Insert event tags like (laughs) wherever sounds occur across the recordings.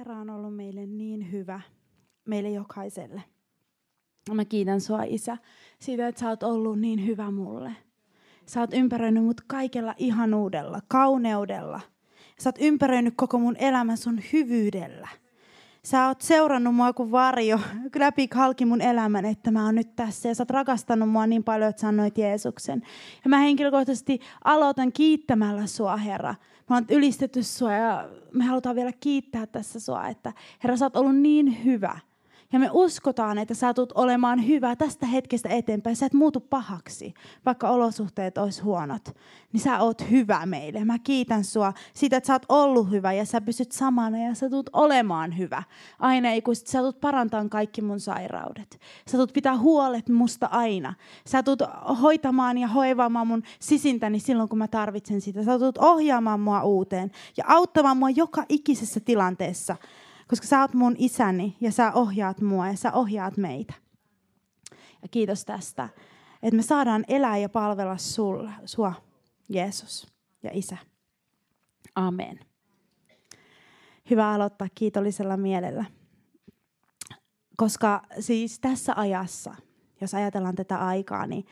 Herra on ollut meille niin hyvä, meille jokaiselle. Mä kiitän sua, Isä, siitä, että sä oot ollut niin hyvä mulle. Sä oot ympäröinyt mut kaikella ihanuudella, kauneudella. Sä oot ympäröinyt koko mun elämän sun hyvyydellä. Sä oot seurannut mua kuin varjo (laughs) läpi halki mun elämän, että mä oon nyt tässä. Ja sä oot rakastanut mua niin paljon, että sä annoit Jeesuksen. Ja mä henkilökohtaisesti aloitan kiittämällä sua, Herra. Mä oon ylistetty sua ja me halutaan vielä kiittää tässä sua, että Herra, sä oot ollut niin hyvä. Ja me uskotaan, että sä tulet olemaan hyvä tästä hetkestä eteenpäin. Sä et muutu pahaksi, vaikka olosuhteet olisi huonot. Niin sä oot hyvä meille. Mä kiitän sua siitä, että sä oot ollut hyvä ja sä pysyt samana ja sä tulet olemaan hyvä. Aina ikuisesti. Sä tulet parantamaan kaikki mun sairaudet. Sä tulet pitää huolet musta aina. Sä tulet hoitamaan ja hoivaamaan mun sisintäni silloin, kun mä tarvitsen sitä. Sä tulet ohjaamaan mua uuteen ja auttamaan mua joka ikisessä tilanteessa koska sä oot mun isäni ja sä ohjaat mua ja sä ohjaat meitä. Ja kiitos tästä, että me saadaan elää ja palvella sulla, sua, Jeesus ja Isä. Amen. Hyvä aloittaa kiitollisella mielellä. Koska siis tässä ajassa, jos ajatellaan tätä aikaa, niin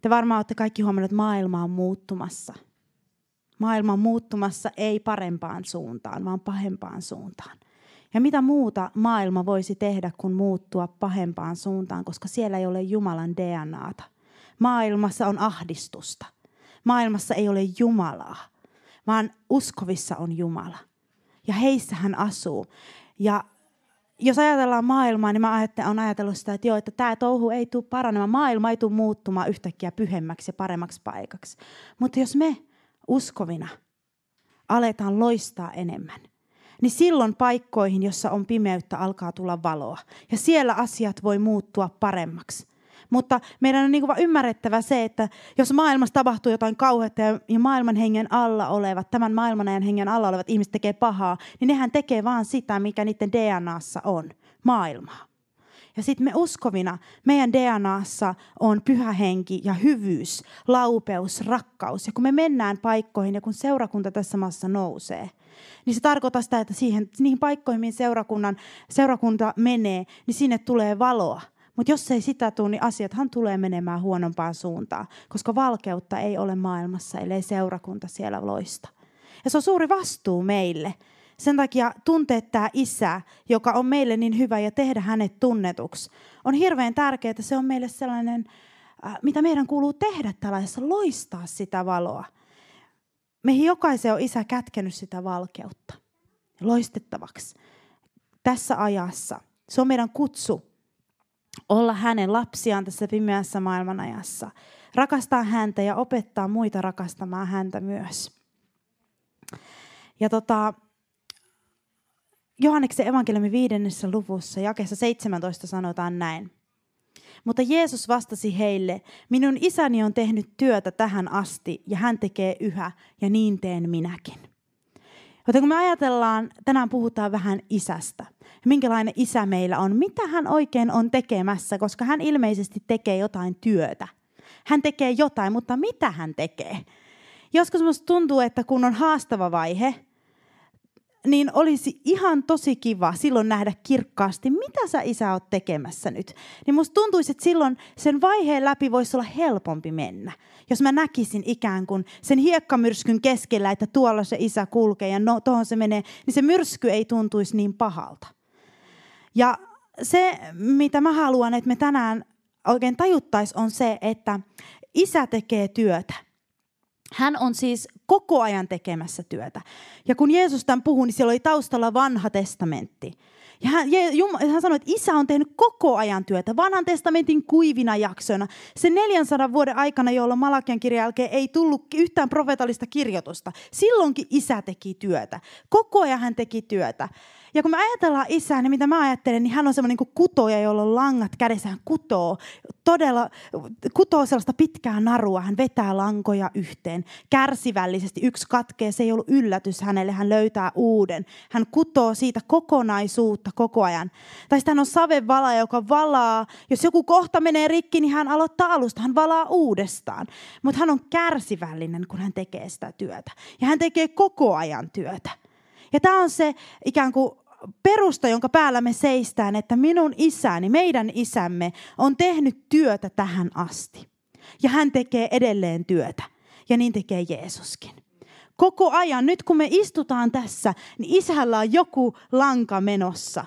te varmaan olette kaikki huomannut, että maailma on muuttumassa. Maailma on muuttumassa ei parempaan suuntaan, vaan pahempaan suuntaan. Ja mitä muuta maailma voisi tehdä kuin muuttua pahempaan suuntaan, koska siellä ei ole Jumalan DNAta. Maailmassa on ahdistusta. Maailmassa ei ole Jumalaa, vaan uskovissa on Jumala. Ja heissä hän asuu. Ja jos ajatellaan maailmaa, niin mä olen ajatellut sitä, että joo, että tämä touhu ei tule paranemaan. Maailma ei tule muuttumaan yhtäkkiä pyhemmäksi ja paremmaksi paikaksi. Mutta jos me uskovina aletaan loistaa enemmän, niin silloin paikkoihin, jossa on pimeyttä, alkaa tulla valoa. Ja siellä asiat voi muuttua paremmaksi. Mutta meidän on niin kuin ymmärrettävä se, että jos maailmassa tapahtuu jotain kauheutta ja maailman hengen alla olevat, tämän maailman ajan hengen alla olevat ihmiset tekee pahaa, niin nehän tekee vaan sitä, mikä niiden DNAssa on, maailmaa. Ja sitten me uskovina, meidän DNAssa on pyhä henki ja hyvyys, laupeus, rakkaus. Ja kun me mennään paikkoihin ja kun seurakunta tässä maassa nousee, niin se tarkoittaa sitä, että siihen, niihin paikkoihin, mihin seurakunnan, seurakunta menee, niin sinne tulee valoa. Mutta jos ei sitä tule, niin asiathan tulee menemään huonompaan suuntaan, koska valkeutta ei ole maailmassa, ellei seurakunta siellä loista. Ja se on suuri vastuu meille. Sen takia tuntea tämä isä, joka on meille niin hyvä ja tehdä hänet tunnetuksi, on hirveän tärkeää, että se on meille sellainen, äh, mitä meidän kuuluu tehdä tällaisessa, loistaa sitä valoa. Meihin jokaisen on isä kätkenyt sitä valkeutta loistettavaksi tässä ajassa. Se on meidän kutsu olla hänen lapsiaan tässä pimeässä maailmanajassa. Rakastaa häntä ja opettaa muita rakastamaan häntä myös. Ja tota, Johanneksen evankeliumin viidennessä luvussa, jakeessa 17 sanotaan näin. Mutta Jeesus vastasi heille, minun isäni on tehnyt työtä tähän asti ja hän tekee yhä ja niin teen minäkin. Joten kun me ajatellaan, tänään puhutaan vähän isästä. Minkälainen isä meillä on, mitä hän oikein on tekemässä, koska hän ilmeisesti tekee jotain työtä. Hän tekee jotain, mutta mitä hän tekee? Joskus minusta tuntuu, että kun on haastava vaihe, niin olisi ihan tosi kiva silloin nähdä kirkkaasti, mitä sä isä oot tekemässä nyt. Niin musta tuntuisi, että silloin sen vaiheen läpi voisi olla helpompi mennä. Jos mä näkisin ikään kuin sen hiekkamyrskyn keskellä, että tuolla se isä kulkee ja no, tuohon se menee, niin se myrsky ei tuntuisi niin pahalta. Ja se, mitä mä haluan, että me tänään oikein tajuttaisiin, on se, että isä tekee työtä. Hän on siis koko ajan tekemässä työtä. Ja kun Jeesus tämän puhui, niin siellä oli taustalla vanha testamentti. Ja hän, hän sanoi, että isä on tehnyt koko ajan työtä, vanhan testamentin kuivina jaksoina. Se 400 vuoden aikana, jolloin Malakian kirjan jälkeen ei tullut yhtään profeetallista kirjoitusta. Silloinkin isä teki työtä. Koko ajan hän teki työtä. Ja kun me ajatellaan isää, niin mitä mä ajattelen, niin hän on semmoinen kuin kutoja, jolla on langat kädessä. Hän kutoo, todella kutoo sellaista pitkää narua. Hän vetää lankoja yhteen kärsivällisesti. Yksi katkee, se ei ollut yllätys hänelle. Hän löytää uuden. Hän kutoo siitä kokonaisuutta koko ajan. Tai sitten hän on savevala, joka valaa. Jos joku kohta menee rikki, niin hän aloittaa alusta. Hän valaa uudestaan. Mutta hän on kärsivällinen, kun hän tekee sitä työtä. Ja hän tekee koko ajan työtä. Ja tämä on se ikään kuin perusta, jonka päällä me seistään, että minun isäni, meidän isämme on tehnyt työtä tähän asti. Ja hän tekee edelleen työtä. Ja niin tekee Jeesuskin. Koko ajan, nyt kun me istutaan tässä, niin isällä on joku lanka menossa.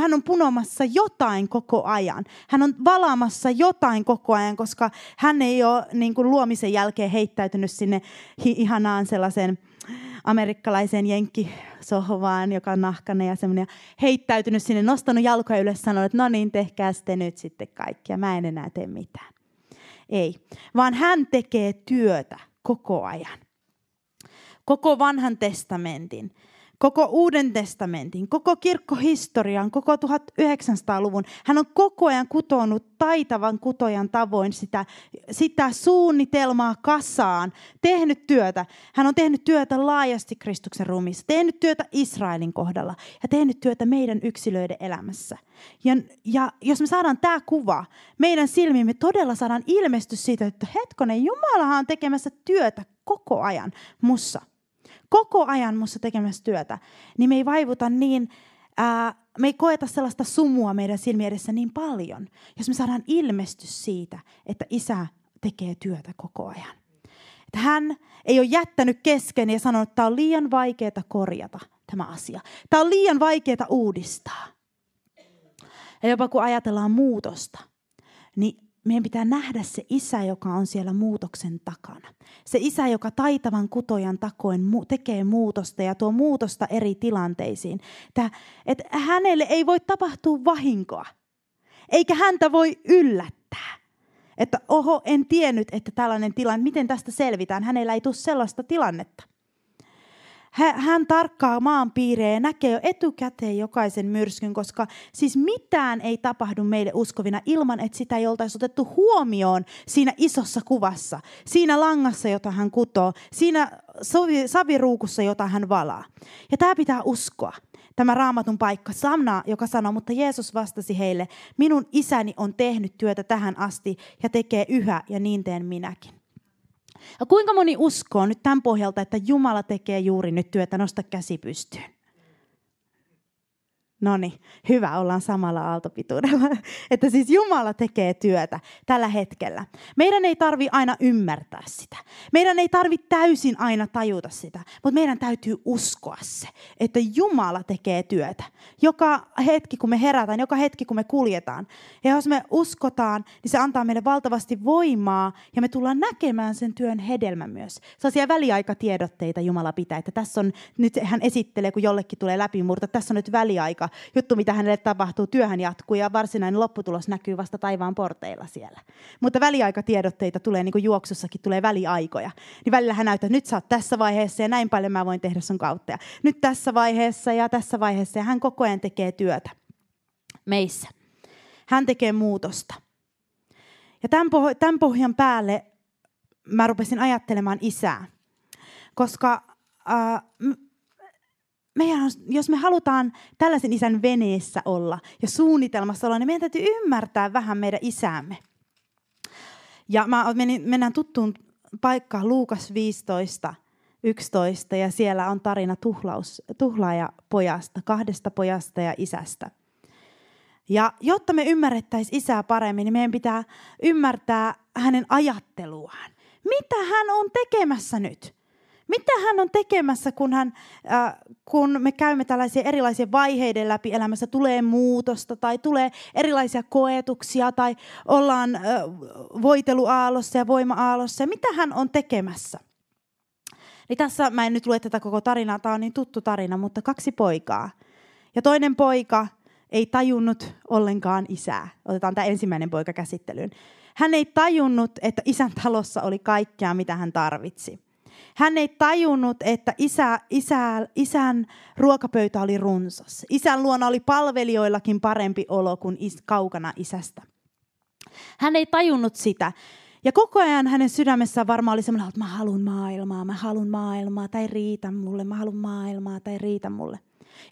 Hän on punomassa jotain koko ajan. Hän on valaamassa jotain koko ajan, koska hän ei ole niin kuin luomisen jälkeen heittäytynyt sinne ihanaan sellaisen amerikkalaiseen jenkkisohvaan, joka on nahkainen ja semmoinen, heittäytynyt sinne, nostanut jalkoja ylös, sanonut, että no niin, tehkää sitten nyt sitten kaikkia, mä en enää tee mitään. Ei, vaan hän tekee työtä koko ajan. Koko vanhan testamentin koko Uuden testamentin, koko kirkkohistorian, koko 1900-luvun. Hän on koko ajan kutonut taitavan kutojan tavoin sitä, sitä suunnitelmaa kasaan, tehnyt työtä. Hän on tehnyt työtä laajasti Kristuksen ruumissa, tehnyt työtä Israelin kohdalla ja tehnyt työtä meidän yksilöiden elämässä. Ja, ja jos me saadaan tämä kuva, meidän silmiin me todella saadaan ilmestys siitä, että hetkonen, Jumalahan on tekemässä työtä koko ajan mussa koko ajan mussa tekemässä työtä, niin me ei vaivuta niin, ää, me ei koeta sellaista sumua meidän silmien edessä niin paljon, jos me saadaan ilmestys siitä, että isä tekee työtä koko ajan. Että hän ei ole jättänyt kesken ja sanonut, että tämä on liian vaikeaa korjata tämä asia. Tämä on liian vaikeaa uudistaa. Ja jopa kun ajatellaan muutosta, niin meidän pitää nähdä se isä, joka on siellä muutoksen takana. Se isä, joka taitavan kutojan takoin tekee muutosta ja tuo muutosta eri tilanteisiin. Tää, et hänelle ei voi tapahtua vahinkoa, eikä häntä voi yllättää. Että oho, en tiennyt, että tällainen tilanne, miten tästä selvitään. Hänellä ei tule sellaista tilannetta. Hän tarkkaa maanpiirejä ja näkee jo etukäteen jokaisen myrskyn, koska siis mitään ei tapahdu meille uskovina ilman, että sitä ei oltaisi otettu huomioon siinä isossa kuvassa, siinä langassa, jota hän kutoo, siinä saviruukussa, jota hän valaa. Ja tämä pitää uskoa tämä raamatun paikka, Samna, joka sanoo, mutta Jeesus vastasi heille, minun isäni on tehnyt työtä tähän asti ja tekee yhä ja niin teen minäkin. Ja kuinka moni uskoo nyt tämän pohjalta, että Jumala tekee juuri nyt työtä, nosta käsi pystyyn. No niin, hyvä, ollaan samalla aaltopituudella. (laughs) Että siis Jumala tekee työtä tällä hetkellä. Meidän ei tarvi aina ymmärtää sitä. Meidän ei tarvi täysin aina tajuta sitä, mutta meidän täytyy uskoa se, että Jumala tekee työtä. Joka hetki, kun me herätään, joka hetki, kun me kuljetaan. Ja jos me uskotaan, niin se antaa meille valtavasti voimaa ja me tullaan näkemään sen työn hedelmä myös. Sellaisia väliaikatiedotteita Jumala pitää, että tässä on, nyt hän esittelee, kun jollekin tulee läpimurto, tässä on nyt väliaika juttu, mitä hänelle tapahtuu. Työhän jatkuu ja varsinainen lopputulos näkyy vasta taivaan porteilla siellä. Mutta väliaikatiedotteita tulee, niin kuin juoksussakin tulee väliaikoja. Niin välillä hän näyttää, että nyt sä oot tässä vaiheessa ja näin paljon mä voin tehdä sun kautta. Ja nyt tässä vaiheessa ja tässä vaiheessa ja hän koko ajan tekee työtä meissä. Hän tekee muutosta. Ja tämän, tämän pohjan päälle mä rupesin ajattelemaan isää. Koska äh, meidän on, jos me halutaan tällaisen isän veneessä olla ja suunnitelmassa olla, niin meidän täytyy ymmärtää vähän meidän isäämme. Ja mä menin, mennään tuttuun paikkaan Luukas 15, 11 ja siellä on tarina tuhlaus, tuhlaajapojasta, kahdesta pojasta ja isästä. Ja jotta me ymmärrettäisiin isää paremmin, niin meidän pitää ymmärtää hänen ajatteluaan. Mitä hän on tekemässä nyt? Mitä hän on tekemässä, kun, hän, äh, kun me käymme tällaisia erilaisia vaiheiden läpi elämässä, tulee muutosta tai tulee erilaisia koetuksia tai ollaan äh, voiteluaallossa ja voima-aallossa. Mitä hän on tekemässä? Niin tässä mä en nyt lue tätä koko tarinaa, tämä on niin tuttu tarina, mutta kaksi poikaa. Ja toinen poika ei tajunnut ollenkaan isää. Otetaan tämä ensimmäinen poika käsittelyyn. Hän ei tajunnut, että isän talossa oli kaikkea, mitä hän tarvitsi. Hän ei tajunnut, että isä, isä, isän ruokapöytä oli runsas. Isän luona oli palvelijoillakin parempi olo kuin is, kaukana isästä. Hän ei tajunnut sitä. Ja koko ajan hänen sydämessään varmaan oli semmoinen, että mä haluan maailmaa, mä haluan maailmaa, tai riitä mulle, mä haluan maailmaa, tai riitä mulle.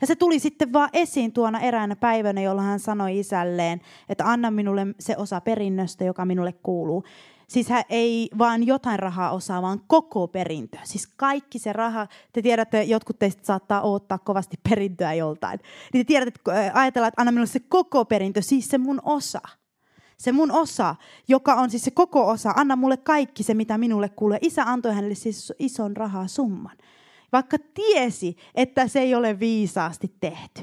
Ja se tuli sitten vaan esiin tuona eräänä päivänä, jolloin hän sanoi isälleen, että anna minulle se osa perinnöstä, joka minulle kuuluu. Siis hän ei vaan jotain rahaa osaa, vaan koko perintö. Siis kaikki se raha, te tiedätte, jotkut teistä saattaa odottaa kovasti perintöä joltain. Niin te tiedätte, että ajatellaan, että anna minulle se koko perintö, siis se mun osa. Se mun osa, joka on siis se koko osa, anna mulle kaikki se, mitä minulle kuuluu. Isä antoi hänelle siis ison rahaa summan. Vaikka tiesi, että se ei ole viisaasti tehty.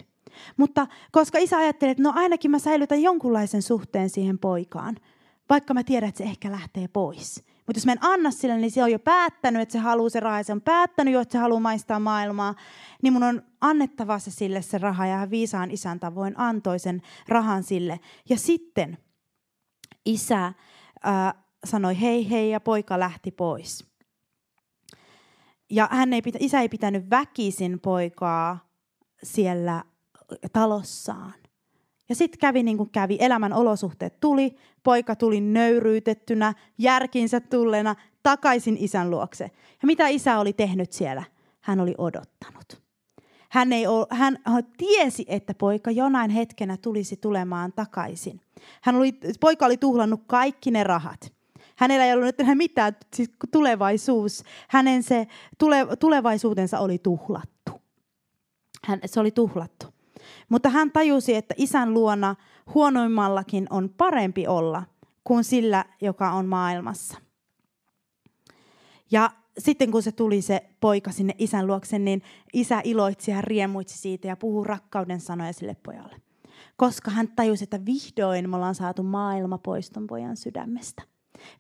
Mutta koska isä ajatteli, että no ainakin mä säilytän jonkunlaisen suhteen siihen poikaan – vaikka mä tiedän, että se ehkä lähtee pois. Mutta jos mä en anna sille, niin se on jo päättänyt, että se haluaa se raha, se on päättänyt jo, että se haluaa maistaa maailmaa, niin mun on annettava se sille se raha, ja hän viisaan isän tavoin antoi sen rahan sille. Ja sitten isä ää, sanoi hei hei, ja poika lähti pois. Ja hän ei, isä ei pitänyt väkisin poikaa siellä talossaan, ja sitten kävi niin kuin kävi, elämän olosuhteet tuli, poika tuli nöyryytettynä, järkinsä tullena takaisin isän luokse. Ja mitä isä oli tehnyt siellä? Hän oli odottanut. Hän, ei ole, hän tiesi, että poika jonain hetkenä tulisi tulemaan takaisin. Hän oli, poika oli tuhlannut kaikki ne rahat. Hänellä ei ollut enää mitään siis tulevaisuus. Hänen se tule, tulevaisuutensa oli tuhlattu. Hän, se oli tuhlattu. Mutta hän tajusi, että isän luona huonoimmallakin on parempi olla kuin sillä, joka on maailmassa. Ja sitten kun se tuli se poika sinne isän luokse, niin isä iloitsi ja riemuitsi siitä ja puhui rakkauden sanoja sille pojalle. Koska hän tajusi, että vihdoin me ollaan saatu maailma pois ton pojan sydämestä.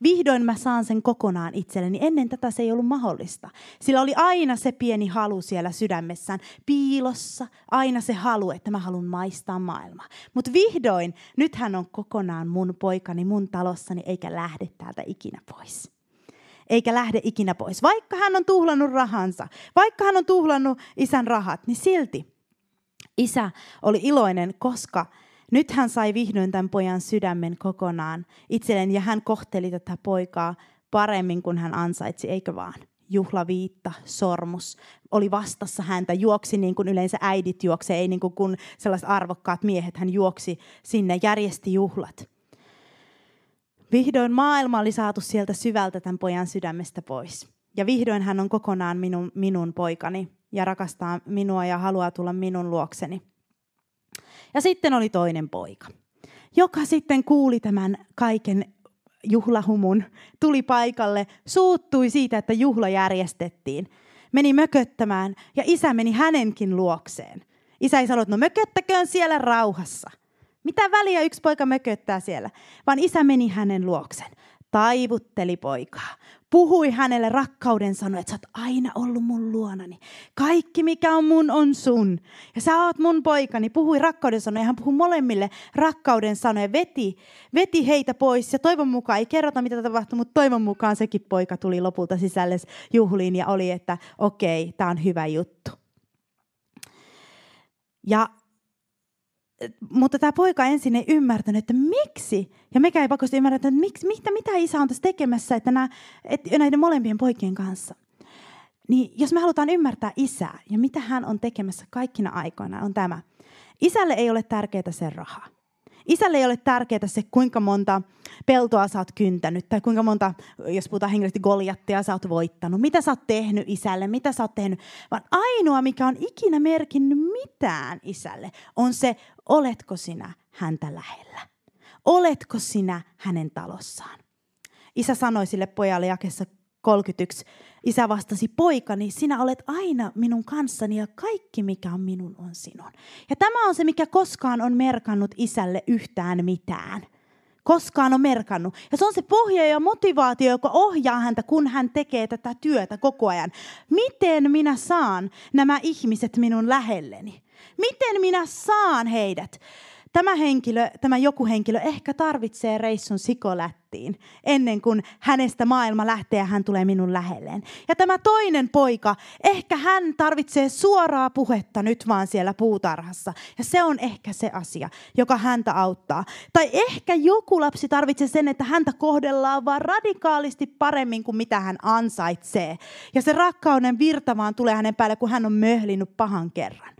Vihdoin mä saan sen kokonaan itselleni. Ennen tätä se ei ollut mahdollista. Sillä oli aina se pieni halu siellä sydämessään, piilossa, aina se halu, että mä haluan maistaa maailmaa. Mutta vihdoin, nyt hän on kokonaan mun poikani mun talossani, eikä lähde täältä ikinä pois eikä lähde ikinä pois. Vaikka hän on tuhlannut rahansa, vaikka hän on tuhlannut isän rahat, niin silti isä oli iloinen, koska nyt hän sai vihdoin tämän pojan sydämen kokonaan itselleen ja hän kohteli tätä poikaa paremmin kuin hän ansaitsi, eikö vaan? juhlaviitta, sormus, oli vastassa häntä, juoksi niin kuin yleensä äidit juoksee, ei niin kuin sellaiset arvokkaat miehet, hän juoksi sinne, järjesti juhlat. Vihdoin maailma oli saatu sieltä syvältä tämän pojan sydämestä pois. Ja vihdoin hän on kokonaan minun, minun poikani ja rakastaa minua ja haluaa tulla minun luokseni. Ja sitten oli toinen poika, joka sitten kuuli tämän kaiken juhlahumun, tuli paikalle, suuttui siitä, että juhla järjestettiin. Meni mököttämään ja isä meni hänenkin luokseen. Isä ei sanonut, no mököttäköön siellä rauhassa. Mitä väliä yksi poika mököttää siellä? Vaan isä meni hänen luoksen taivutteli poikaa, puhui hänelle rakkauden sanoja, että sä oot aina ollut mun luonani. Kaikki mikä on mun on sun. Ja sä oot mun poikani. Puhui rakkauden sanoja. Hän puhui molemmille rakkauden sanoja. Veti, veti heitä pois. Ja toivon mukaan, ei kerrota mitä tapahtui, mutta toivon mukaan sekin poika tuli lopulta sisälle juhliin ja oli, että okei, okay, tämä on hyvä juttu. Ja mutta tämä poika ensin ei ymmärtänyt, että miksi, ja mekä ei pakosti ymmärrä, että miksi, mitä, mitä isä on tässä tekemässä että nämä, että näiden molempien poikien kanssa. Niin jos me halutaan ymmärtää isää ja mitä hän on tekemässä kaikkina aikoina, on tämä. Isälle ei ole tärkeää se raha. Isälle ei ole tärkeää se, kuinka monta peltoa sä oot kyntänyt, tai kuinka monta, jos puhutaan henkilösti Goliattia, sä oot voittanut. Mitä sä oot tehnyt isälle, mitä sä oot tehnyt. Vaan ainoa, mikä on ikinä merkinnyt mitään isälle, on se, oletko sinä häntä lähellä. Oletko sinä hänen talossaan. Isä sanoi sille pojalle jakessa 31. Isä vastasi, poikani, sinä olet aina minun kanssani ja kaikki mikä on minun on sinun. Ja tämä on se, mikä koskaan on merkannut isälle yhtään mitään. Koskaan on merkannut. Ja se on se pohja ja motivaatio, joka ohjaa häntä, kun hän tekee tätä työtä koko ajan. Miten minä saan nämä ihmiset minun lähelleni? Miten minä saan heidät? Tämä henkilö, tämä joku henkilö ehkä tarvitsee reissun sikolättiin ennen kuin hänestä maailma lähtee ja hän tulee minun lähelleen. Ja tämä toinen poika, ehkä hän tarvitsee suoraa puhetta nyt vaan siellä puutarhassa. Ja se on ehkä se asia, joka häntä auttaa. Tai ehkä joku lapsi tarvitsee sen, että häntä kohdellaan vaan radikaalisti paremmin kuin mitä hän ansaitsee. Ja se rakkauden virta vaan tulee hänen päälle, kun hän on möhlinyt pahan kerran.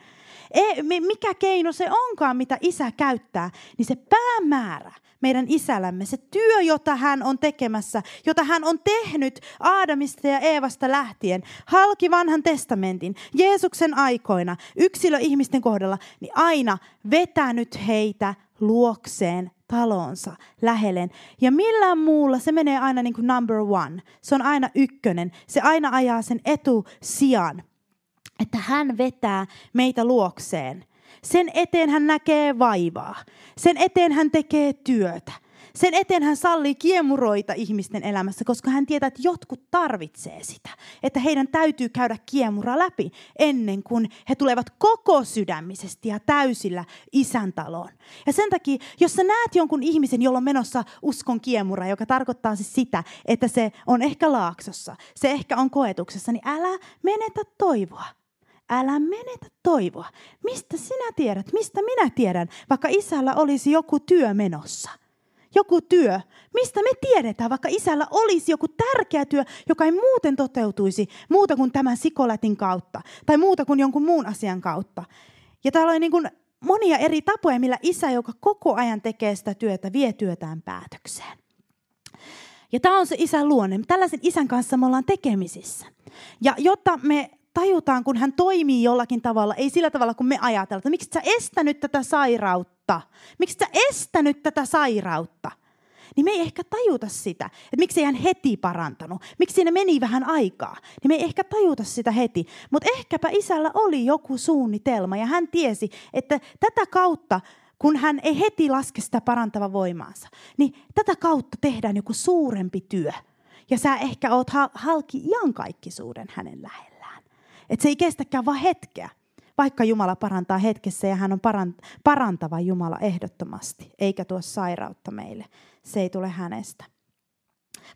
E, mikä keino se onkaan, mitä isä käyttää, niin se päämäärä meidän isällämme, se työ, jota hän on tekemässä, jota hän on tehnyt Aadamista ja Eevasta lähtien, halki vanhan testamentin, Jeesuksen aikoina, yksilöihmisten kohdalla, niin aina vetänyt heitä luokseen talonsa lähelleen. Ja millään muulla se menee aina niin kuin number one. Se on aina ykkönen. Se aina ajaa sen etusijan. Että hän vetää meitä luokseen. Sen eteen hän näkee vaivaa. Sen eteen hän tekee työtä. Sen eteen hän sallii kiemuroita ihmisten elämässä, koska hän tietää, että jotkut tarvitsee sitä. Että heidän täytyy käydä kiemura läpi ennen kuin he tulevat koko sydämisesti ja täysillä isän taloon. Ja sen takia, jos sä näet jonkun ihmisen, jolla on menossa uskon kiemura, joka tarkoittaa siis sitä, että se on ehkä laaksossa, se ehkä on koetuksessa, niin älä menetä toivoa. Älä menetä toivoa. Mistä sinä tiedät? Mistä minä tiedän? Vaikka isällä olisi joku työ menossa joku työ, mistä me tiedetään, vaikka isällä olisi joku tärkeä työ, joka ei muuten toteutuisi muuta kuin tämän sikolätin kautta tai muuta kuin jonkun muun asian kautta. Ja täällä on niin kuin monia eri tapoja, millä isä, joka koko ajan tekee sitä työtä, vie työtään päätökseen. Ja tämä on se isän luonne. Tällaisen isän kanssa me ollaan tekemisissä. Ja jotta me tajutaan, kun hän toimii jollakin tavalla, ei sillä tavalla kuin me ajatellaan, miksi sä estänyt tätä sairautta? Miksi sä estänyt tätä sairautta? Niin me ei ehkä tajuta sitä, että miksi ei hän heti parantanut, miksi siinä meni vähän aikaa. Niin me ei ehkä tajuta sitä heti, mutta ehkäpä isällä oli joku suunnitelma ja hän tiesi, että tätä kautta kun hän ei heti laske sitä parantava voimaansa, niin tätä kautta tehdään joku suurempi työ. Ja sä ehkä oot halki iankaikkisuuden hänen lähellä. Että se ei kestäkään vain hetkeä, vaikka Jumala parantaa hetkessä ja hän on parantava Jumala ehdottomasti, eikä tuo sairautta meille. Se ei tule hänestä.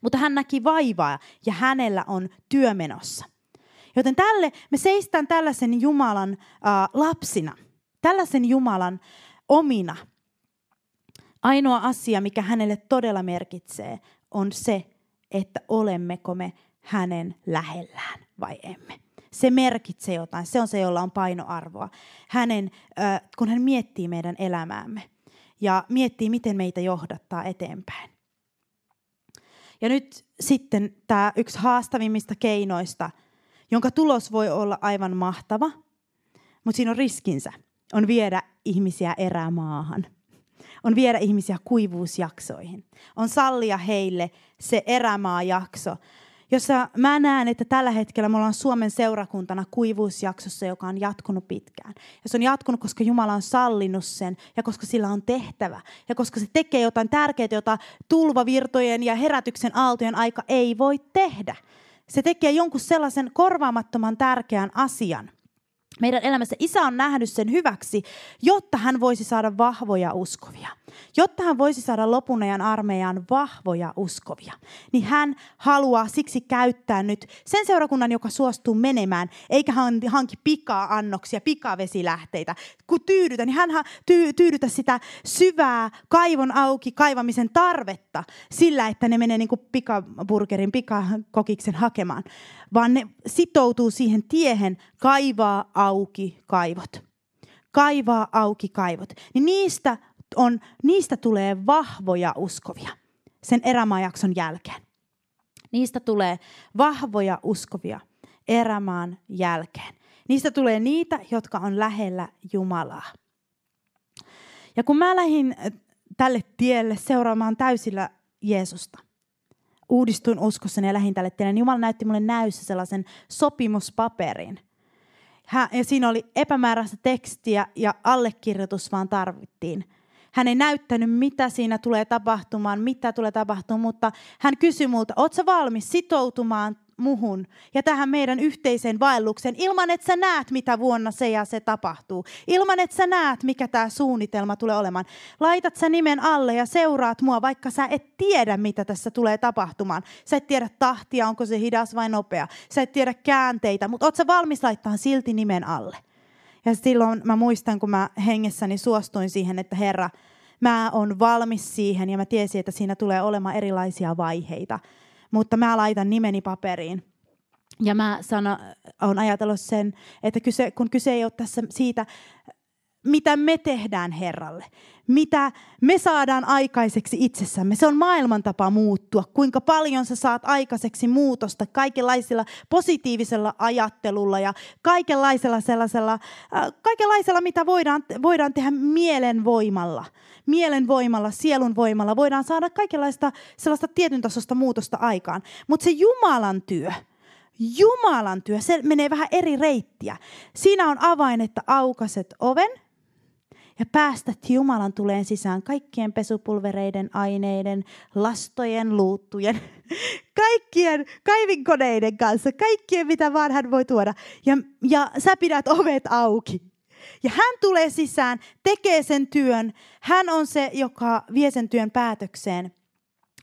Mutta hän näki vaivaa ja hänellä on työmenossa. Joten tälle me seistään tällaisen Jumalan äh, lapsina, tällaisen Jumalan omina. Ainoa asia, mikä hänelle todella merkitsee, on se, että olemmeko me hänen lähellään vai emme se merkitsee jotain. Se on se, jolla on painoarvoa. Hänen, kun hän miettii meidän elämäämme ja miettii, miten meitä johdattaa eteenpäin. Ja nyt sitten tämä yksi haastavimmista keinoista, jonka tulos voi olla aivan mahtava, mutta siinä on riskinsä, on viedä ihmisiä erämaahan. On viedä ihmisiä kuivuusjaksoihin. On sallia heille se erämaajakso, jossa mä näen, että tällä hetkellä me ollaan Suomen seurakuntana kuivuusjaksossa, joka on jatkunut pitkään. Ja se on jatkunut, koska Jumala on sallinut sen ja koska sillä on tehtävä. Ja koska se tekee jotain tärkeää, jota tulvavirtojen ja herätyksen aaltojen aika ei voi tehdä. Se tekee jonkun sellaisen korvaamattoman tärkeän asian meidän elämässä. Isä on nähnyt sen hyväksi, jotta hän voisi saada vahvoja uskovia. Jotta hän voisi saada lopun ajan armeijan vahvoja uskovia. Niin hän haluaa siksi käyttää nyt sen seurakunnan, joka suostuu menemään, eikä hanki pika-annoksia, pikavesilähteitä. Kun tyydytä, niin hän tyy- tyydytä sitä syvää kaivon auki kaivamisen tarvetta sillä, että ne menee niin kuin pikaburgerin, pikakokiksen hakemaan. Vaan ne sitoutuu siihen tiehen kaivaa auki kaivot. Kaivaa auki kaivot. Niin niistä, on, niistä tulee vahvoja uskovia sen erämaajakson jälkeen. Niistä tulee vahvoja uskovia erämaan jälkeen. Niistä tulee niitä, jotka on lähellä Jumalaa. Ja kun mä lähdin tälle tielle seuraamaan täysillä Jeesusta, uudistuin uskossani ja lähdin tälle tielle, niin Jumala näytti mulle näyssä sellaisen sopimuspaperin – ja siinä oli epämääräistä tekstiä ja allekirjoitus vaan tarvittiin. Hän ei näyttänyt, mitä siinä tulee tapahtumaan, mitä tulee tapahtumaan, mutta hän kysyi multa, ootko valmis sitoutumaan muhun ja tähän meidän yhteiseen vaellukseen ilman, että sä näet, mitä vuonna se ja se tapahtuu. Ilman, että sä näet, mikä tämä suunnitelma tulee olemaan. Laitat sä nimen alle ja seuraat mua, vaikka sä et tiedä, mitä tässä tulee tapahtumaan. Sä et tiedä tahtia, onko se hidas vai nopea. Sä et tiedä käänteitä, mutta oot sä valmis laittaa silti nimen alle. Ja silloin mä muistan, kun mä hengessäni suostuin siihen, että Herra, mä oon valmis siihen ja mä tiesin, että siinä tulee olemaan erilaisia vaiheita mutta mä laitan nimeni paperiin. Ja mä sano, olen ajatellut sen, että kyse, kun kyse ei ole tässä siitä, mitä me tehdään Herralle, mitä me saadaan aikaiseksi itsessämme. Se on maailman tapa muuttua, kuinka paljon sä saat aikaiseksi muutosta kaikenlaisilla positiivisella ajattelulla ja kaikenlaisella sellaisella, äh, kaikenlaisella, mitä voidaan, voidaan tehdä mielenvoimalla. Mielenvoimalla, sielun voimalla voidaan saada kaikenlaista sellaista tietyn tasosta muutosta aikaan. Mutta se Jumalan työ, Jumalan työ, se menee vähän eri reittiä. Siinä on avain, että aukaset oven – ja päästät Jumalan tuleen sisään kaikkien pesupulvereiden, aineiden, lastojen, luuttujen, (laughs) kaikkien kaivinkoneiden kanssa, kaikkien mitä vaan hän voi tuoda. Ja, ja sä pidät ovet auki. Ja hän tulee sisään, tekee sen työn. Hän on se, joka vie sen työn päätökseen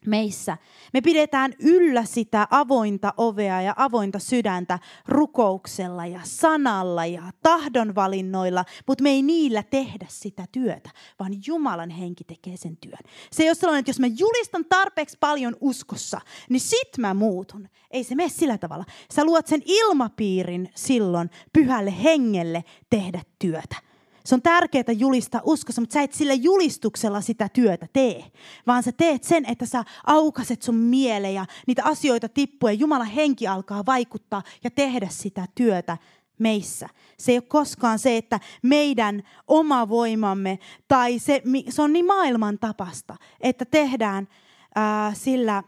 meissä. Me pidetään yllä sitä avointa ovea ja avointa sydäntä rukouksella ja sanalla ja tahdonvalinnoilla, mutta me ei niillä tehdä sitä työtä, vaan Jumalan henki tekee sen työn. Se ei ole sellainen, että jos mä julistan tarpeeksi paljon uskossa, niin sit mä muutun. Ei se mene sillä tavalla. Sä luot sen ilmapiirin silloin pyhälle hengelle tehdä työtä. Se on tärkeää julistaa uskossa, mutta sä et sillä julistuksella sitä työtä tee, vaan sä teet sen, että sä aukaset sun mieleen ja niitä asioita tippuu ja Jumalan henki alkaa vaikuttaa ja tehdä sitä työtä meissä. Se ei ole koskaan se, että meidän oma voimamme tai se, se on niin maailman tapasta, että tehdään ää, sillä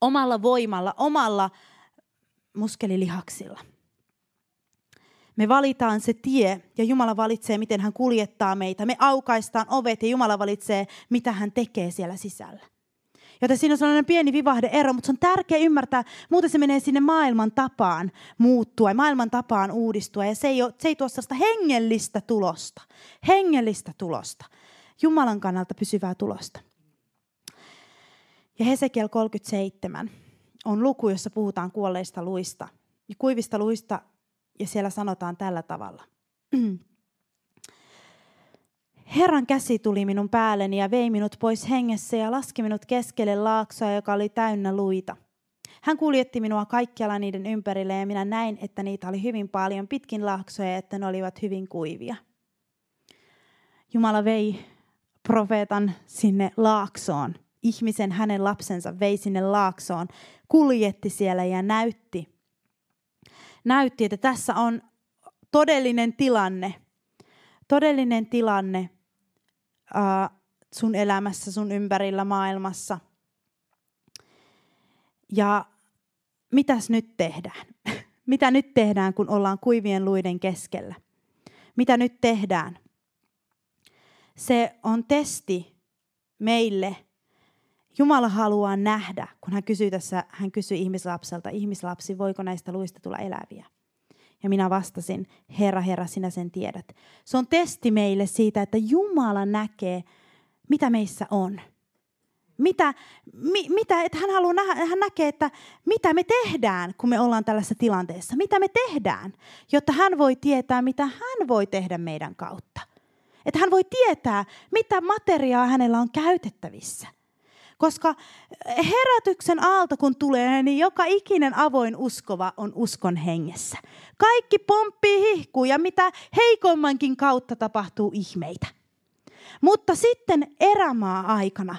omalla voimalla, omalla muskelilihaksilla. Me valitaan se tie ja Jumala valitsee, miten hän kuljettaa meitä. Me aukaistaan ovet ja Jumala valitsee, mitä hän tekee siellä sisällä. Joten siinä on sellainen pieni vivahde ero, mutta se on tärkeää ymmärtää, muuten se menee sinne maailman tapaan muuttua ja maailman tapaan uudistua. Ja se ei, ole, se ei tuo sellaista hengellistä tulosta, hengellistä tulosta, Jumalan kannalta pysyvää tulosta. Ja Hesekiel 37 on luku, jossa puhutaan kuolleista luista. Ja kuivista luista ja siellä sanotaan tällä tavalla. (clears throat) Herran käsi tuli minun päälleni ja vei minut pois hengessä ja laski minut keskelle laaksoa, joka oli täynnä luita. Hän kuljetti minua kaikkialla niiden ympärille ja minä näin, että niitä oli hyvin paljon pitkin laaksoja ja että ne olivat hyvin kuivia. Jumala vei profeetan sinne laaksoon. Ihmisen, hänen lapsensa vei sinne laaksoon, kuljetti siellä ja näytti, näytti, että tässä on todellinen tilanne, todellinen tilanne äh, sun elämässä, sun ympärillä maailmassa. Ja mitäs nyt tehdään? (laughs) Mitä nyt tehdään, kun ollaan kuivien luiden keskellä? Mitä nyt tehdään? Se on testi meille. Jumala haluaa nähdä, kun hän kysyy tässä, hän kysyy ihmislapselta, ihmislapsi, voiko näistä luista tulla eläviä? Ja minä vastasin, Herra, Herra, sinä sen tiedät. Se on testi meille siitä, että Jumala näkee, mitä meissä on. Mitä, mi, mitä että hän, haluaa nähdä, hän näkee, että mitä me tehdään, kun me ollaan tällaisessa tilanteessa. Mitä me tehdään, jotta hän voi tietää, mitä hän voi tehdä meidän kautta. Että hän voi tietää, mitä materiaa hänellä on käytettävissä. Koska herätyksen aalto kun tulee, niin joka ikinen avoin uskova on uskon hengessä. Kaikki pomppii hihkuu ja mitä heikommankin kautta tapahtuu ihmeitä. Mutta sitten erämaa-aikana,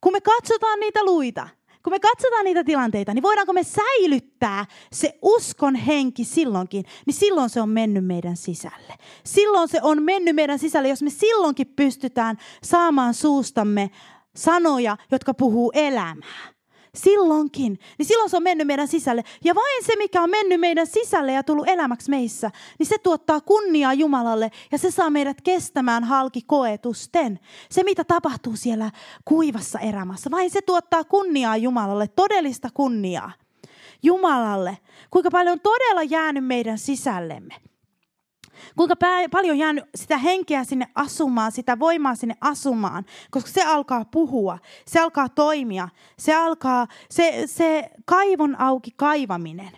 kun me katsotaan niitä luita, kun me katsotaan niitä tilanteita, niin voidaanko me säilyttää se uskon henki silloinkin, niin silloin se on mennyt meidän sisälle. Silloin se on mennyt meidän sisälle, jos me silloinkin pystytään saamaan suustamme sanoja, jotka puhuu elämää. Silloinkin, niin silloin se on mennyt meidän sisälle. Ja vain se, mikä on mennyt meidän sisälle ja tullut elämäksi meissä, niin se tuottaa kunniaa Jumalalle ja se saa meidät kestämään halki koetusten. Se, mitä tapahtuu siellä kuivassa erämässä, vain se tuottaa kunniaa Jumalalle, todellista kunniaa. Jumalalle, kuinka paljon on todella jäänyt meidän sisällemme. Kuinka paljon on jäänyt sitä henkeä sinne asumaan, sitä voimaa sinne asumaan, koska se alkaa puhua, se alkaa toimia, se alkaa, se, se kaivon auki kaivaminen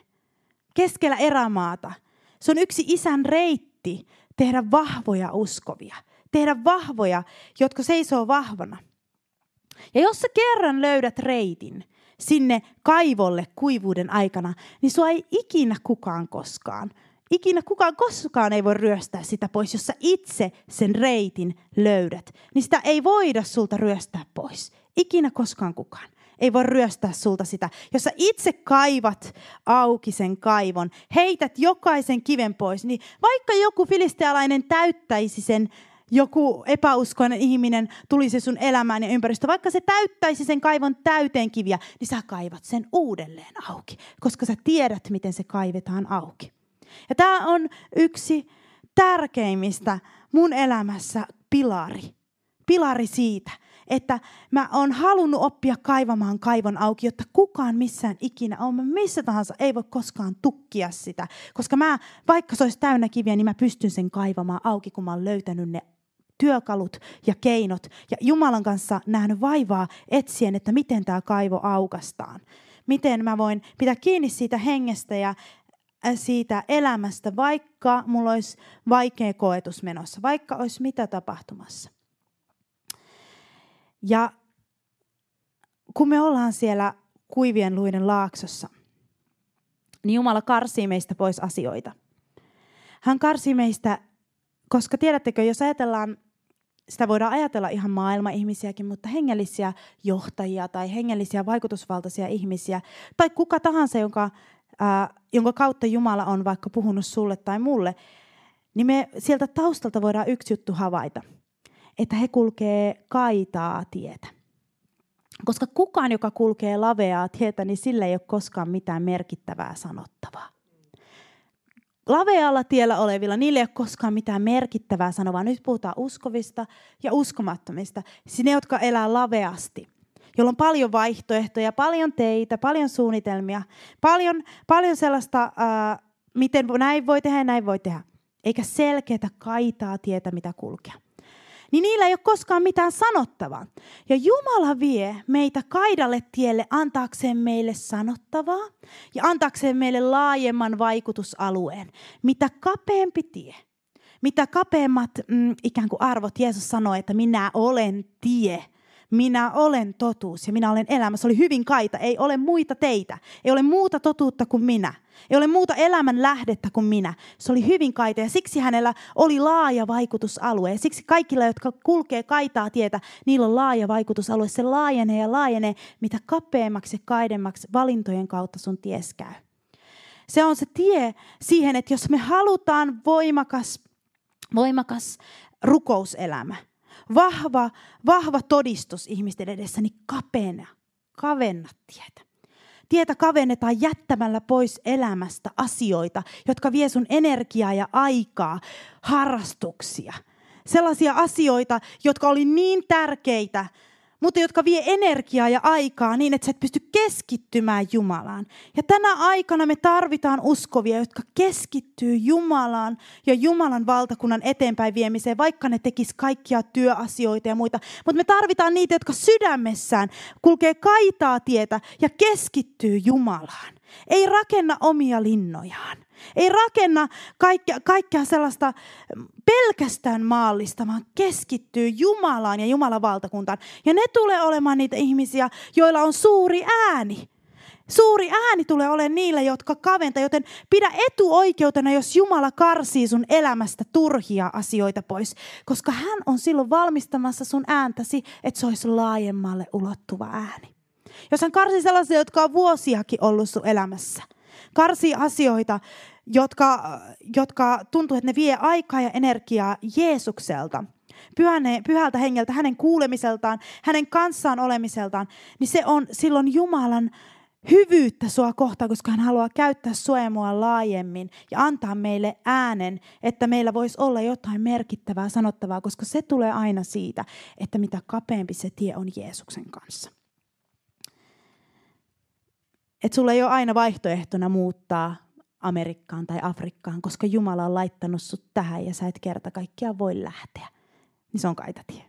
keskellä erämaata. Se on yksi isän reitti tehdä vahvoja uskovia, tehdä vahvoja, jotka seisoo vahvana. Ja jos sä kerran löydät reitin, sinne kaivolle kuivuuden aikana, niin sua ei ikinä kukaan koskaan ikinä kukaan koskaan ei voi ryöstää sitä pois, jos sä itse sen reitin löydät. Niin sitä ei voida sulta ryöstää pois. Ikinä koskaan kukaan ei voi ryöstää sulta sitä. Jos sä itse kaivat auki sen kaivon, heität jokaisen kiven pois, niin vaikka joku filistealainen täyttäisi sen joku epäuskoinen ihminen tulisi sun elämään ja ympäristö, vaikka se täyttäisi sen kaivon täyteen kiviä, niin sä kaivat sen uudelleen auki, koska sä tiedät, miten se kaivetaan auki. Ja tämä on yksi tärkeimmistä mun elämässä pilari. Pilari siitä, että mä oon halunnut oppia kaivamaan kaivon auki, jotta kukaan missään ikinä on, missä tahansa ei voi koskaan tukkia sitä. Koska mä, vaikka se olisi täynnä kiviä, niin mä pystyn sen kaivamaan auki, kun mä oon löytänyt ne työkalut ja keinot ja Jumalan kanssa nähnyt vaivaa etsien, että miten tämä kaivo aukastaan. Miten mä voin pitää kiinni siitä hengestä ja siitä elämästä, vaikka mulla olisi vaikea koetus menossa, vaikka olisi mitä tapahtumassa. Ja kun me ollaan siellä kuivien luiden laaksossa, niin Jumala karsii meistä pois asioita. Hän karsii meistä, koska tiedättekö, jos ajatellaan, sitä voidaan ajatella ihan maailma-ihmisiäkin, mutta hengellisiä johtajia tai hengellisiä vaikutusvaltaisia ihmisiä, tai kuka tahansa, jonka, jonka kautta Jumala on vaikka puhunut sulle tai mulle, niin me sieltä taustalta voidaan yksi juttu havaita – että he kulkee kaitaa tietä. Koska kukaan, joka kulkee laveaa tietä, niin sillä ei ole koskaan mitään merkittävää sanottavaa. Lavealla tiellä olevilla, niillä ei ole koskaan mitään merkittävää sanovaa. Nyt puhutaan uskovista ja uskomattomista. Siis ne, jotka elää laveasti, jolla on paljon vaihtoehtoja, paljon teitä, paljon suunnitelmia, paljon, paljon sellaista, ää, miten näin voi tehdä ja näin voi tehdä. Eikä selkeää kaitaa tietä, mitä kulkea niin niillä ei ole koskaan mitään sanottavaa. Ja Jumala vie meitä kaidalle tielle antaakseen meille sanottavaa ja antaakseen meille laajemman vaikutusalueen. Mitä kapeampi tie, mitä kapeammat mm, ikään kuin arvot Jeesus sanoi, että minä olen tie, minä olen totuus ja minä olen elämä. Se oli hyvin kaita. Ei ole muita teitä. Ei ole muuta totuutta kuin minä. Ei ole muuta elämän lähdettä kuin minä. Se oli hyvin kaita ja siksi hänellä oli laaja vaikutusalue. Ja siksi kaikilla, jotka kulkee kaitaa tietä, niillä on laaja vaikutusalue. Se laajenee ja laajenee, mitä kapeammaksi ja kaidemmaksi valintojen kautta sun ties käy. Se on se tie siihen, että jos me halutaan voimakas, voimakas rukouselämä – vahva, vahva todistus ihmisten edessä, niin kapena, kavenna tietä. Tietä kavennetaan jättämällä pois elämästä asioita, jotka vie sun energiaa ja aikaa, harrastuksia. Sellaisia asioita, jotka oli niin tärkeitä, mutta jotka vie energiaa ja aikaa niin, että sä et pysty keskittymään Jumalaan. Ja tänä aikana me tarvitaan uskovia, jotka keskittyy Jumalaan ja Jumalan valtakunnan eteenpäin viemiseen, vaikka ne tekis kaikkia työasioita ja muita. Mutta me tarvitaan niitä, jotka sydämessään kulkee kaitaa tietä ja keskittyy Jumalaan. Ei rakenna omia linnojaan. Ei rakenna kaikkea, kaikkea sellaista pelkästään maallista, vaan keskittyy Jumalaan ja Jumalan valtakuntaan. Ja ne tulee olemaan niitä ihmisiä, joilla on suuri ääni. Suuri ääni tulee olemaan niille, jotka kaventaa, joten pidä etuoikeutena, jos Jumala karsii sun elämästä turhia asioita pois, koska hän on silloin valmistamassa sun ääntäsi, että se olisi laajemmalle ulottuva ääni. Jos hän karsii sellaisia, jotka on vuosiakin ollut sun elämässä, karsii asioita, jotka, jotka tuntuu, että ne vie aikaa ja energiaa Jeesukselta, pyhäne, pyhältä hengeltä, hänen kuulemiseltaan, hänen kanssaan olemiseltaan, niin se on silloin Jumalan hyvyyttä sua kohtaan, koska hän haluaa käyttää suojamua laajemmin ja antaa meille äänen, että meillä voisi olla jotain merkittävää sanottavaa, koska se tulee aina siitä, että mitä kapeampi se tie on Jeesuksen kanssa. Että sulla ei ole aina vaihtoehtona muuttaa Amerikkaan tai Afrikkaan, koska Jumala on laittanut sut tähän ja sä et kerta kaikkiaan voi lähteä. Niin se on kaitatie.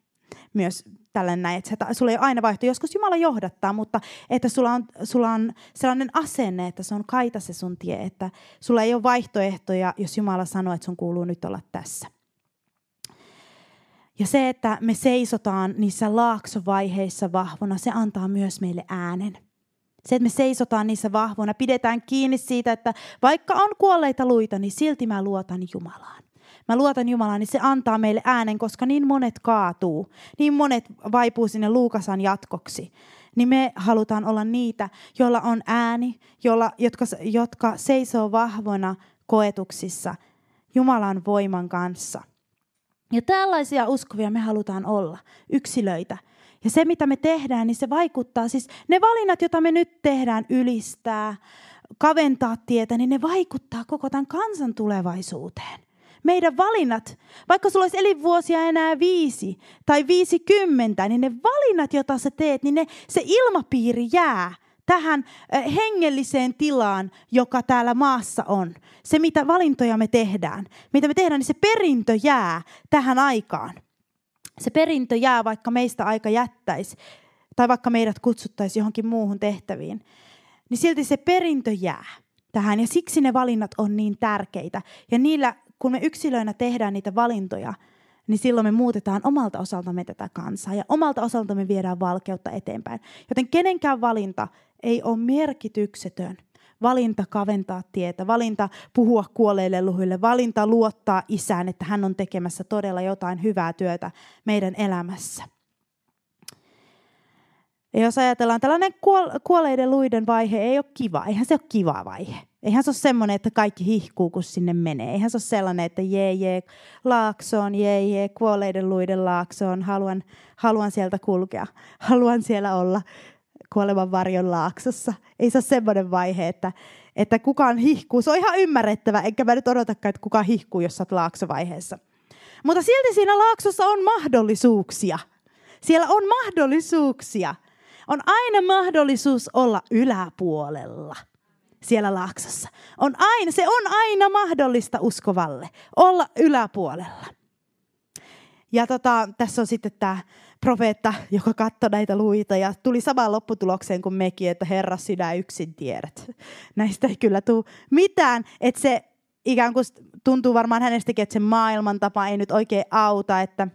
Myös tällainen näin, että sulla ei ole aina vaihtoehto. Joskus Jumala johdattaa, mutta että sulla on, sulla on sellainen asenne, että se on kaita se sun tie, että sulla ei ole vaihtoehtoja, jos Jumala sanoo, että sun kuuluu nyt olla tässä. Ja se, että me seisotaan niissä laaksovaiheissa vahvona, se antaa myös meille äänen Se, että me seisotaan niissä vahvoina, pidetään kiinni siitä, että vaikka on kuolleita luita, niin silti mä luotan Jumalaan. Mä luotan Jumalaan, niin se antaa meille äänen, koska niin monet kaatuu, niin monet vaipuu sinne Luukasan jatkoksi. Niin me halutaan olla niitä, joilla on ääni, jolla, jotka, jotka seisoo vahvona koetuksissa Jumalan voiman kanssa. Ja tällaisia uskovia me halutaan olla, yksilöitä. Ja se, mitä me tehdään, niin se vaikuttaa, siis ne valinnat, joita me nyt tehdään, ylistää, kaventaa tietä, niin ne vaikuttaa koko tämän kansan tulevaisuuteen meidän valinnat, vaikka sulla olisi elinvuosia enää viisi tai viisikymmentä, niin ne valinnat, joita sä teet, niin ne, se ilmapiiri jää tähän hengelliseen tilaan, joka täällä maassa on. Se, mitä valintoja me tehdään, mitä me tehdään, niin se perintö jää tähän aikaan. Se perintö jää, vaikka meistä aika jättäisi, tai vaikka meidät kutsuttaisiin johonkin muuhun tehtäviin, niin silti se perintö jää tähän. Ja siksi ne valinnat on niin tärkeitä. Ja niillä kun me yksilöinä tehdään niitä valintoja, niin silloin me muutetaan omalta osaltamme tätä kansaa ja omalta osaltamme viedään valkeutta eteenpäin. Joten kenenkään valinta ei ole merkityksetön. Valinta kaventaa tietä, valinta puhua kuolleille luhille, valinta luottaa isään, että hän on tekemässä todella jotain hyvää työtä meidän elämässä. Ja jos ajatellaan, tällainen kuolleiden luiden vaihe ei ole kiva, eihän se ole kiva vaihe. Eihän se ole semmoinen, että kaikki hihkuu, kun sinne menee. Eihän se ole sellainen, että jee, jee, laaksoon, jee, jee, kuolleiden luiden laaksoon. Haluan, haluan sieltä kulkea. (laughs) Haluan siellä olla kuolevan varjon laaksossa. Ei se ole semmoinen vaihe, että, että kukaan hihkuu. Se on ihan ymmärrettävä, enkä mä nyt odotakaan, että kukaan hihkuu, jos sä laaksovaiheessa. Mutta silti siinä laaksossa on mahdollisuuksia. Siellä on mahdollisuuksia. On aina mahdollisuus olla yläpuolella – siellä laaksossa. On aina, se on aina mahdollista uskovalle olla yläpuolella. Ja tota, tässä on sitten tämä profeetta, joka katsoi näitä luita ja tuli samaan lopputulokseen kuin mekin, että Herra, sinä yksin tiedät. Näistä ei kyllä tule mitään, että se ikään kuin tuntuu varmaan hänestäkin, että se maailmantapa ei nyt oikein auta, että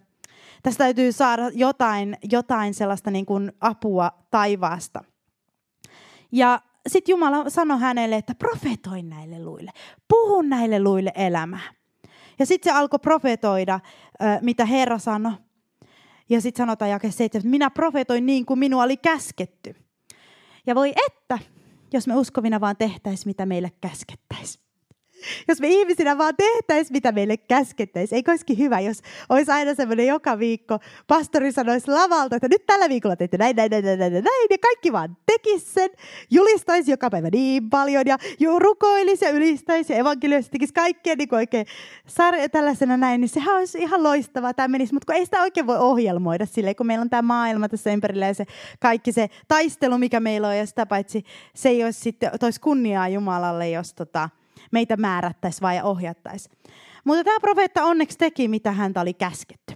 tästä täytyy saada jotain, jotain sellaista niin kuin apua taivaasta. Ja sitten Jumala sanoi hänelle, että profetoi näille luille. Puhu näille luille elämää. Ja sitten se alkoi profetoida, mitä Herra sanoi. Ja sitten sanotaan jake 7, että minä profetoin niin kuin minua oli käsketty. Ja voi että, jos me uskovina vaan tehtäisiin, mitä meille käskettäisiin. Jos me ihmisinä vaan tehtäisiin, mitä meille käskettäisiin. Eikö olisikin hyvä, jos olisi aina semmoinen joka viikko, pastori sanoisi lavalta, että nyt tällä viikolla teette näin, näin, näin, näin, näin, ja kaikki vaan tekisi sen, julistaisi joka päivä niin paljon, ja rukoilisi ja ylistäisi, ja evankeliumissa tekisi kaikkea niin kuin oikein sarja, tällaisena näin, niin sehän olisi ihan loistavaa, tämä menisi, mutta kun ei sitä oikein voi ohjelmoida silleen, kun meillä on tämä maailma tässä ympärillä, ja se kaikki se taistelu, mikä meillä on, ja sitä paitsi se ei olisi sitten, toisi kunniaa Jumalalle, jos tota, meitä määrättäisiin vai ohjattaisiin. Mutta tämä profeetta onneksi teki, mitä häntä oli käsketty.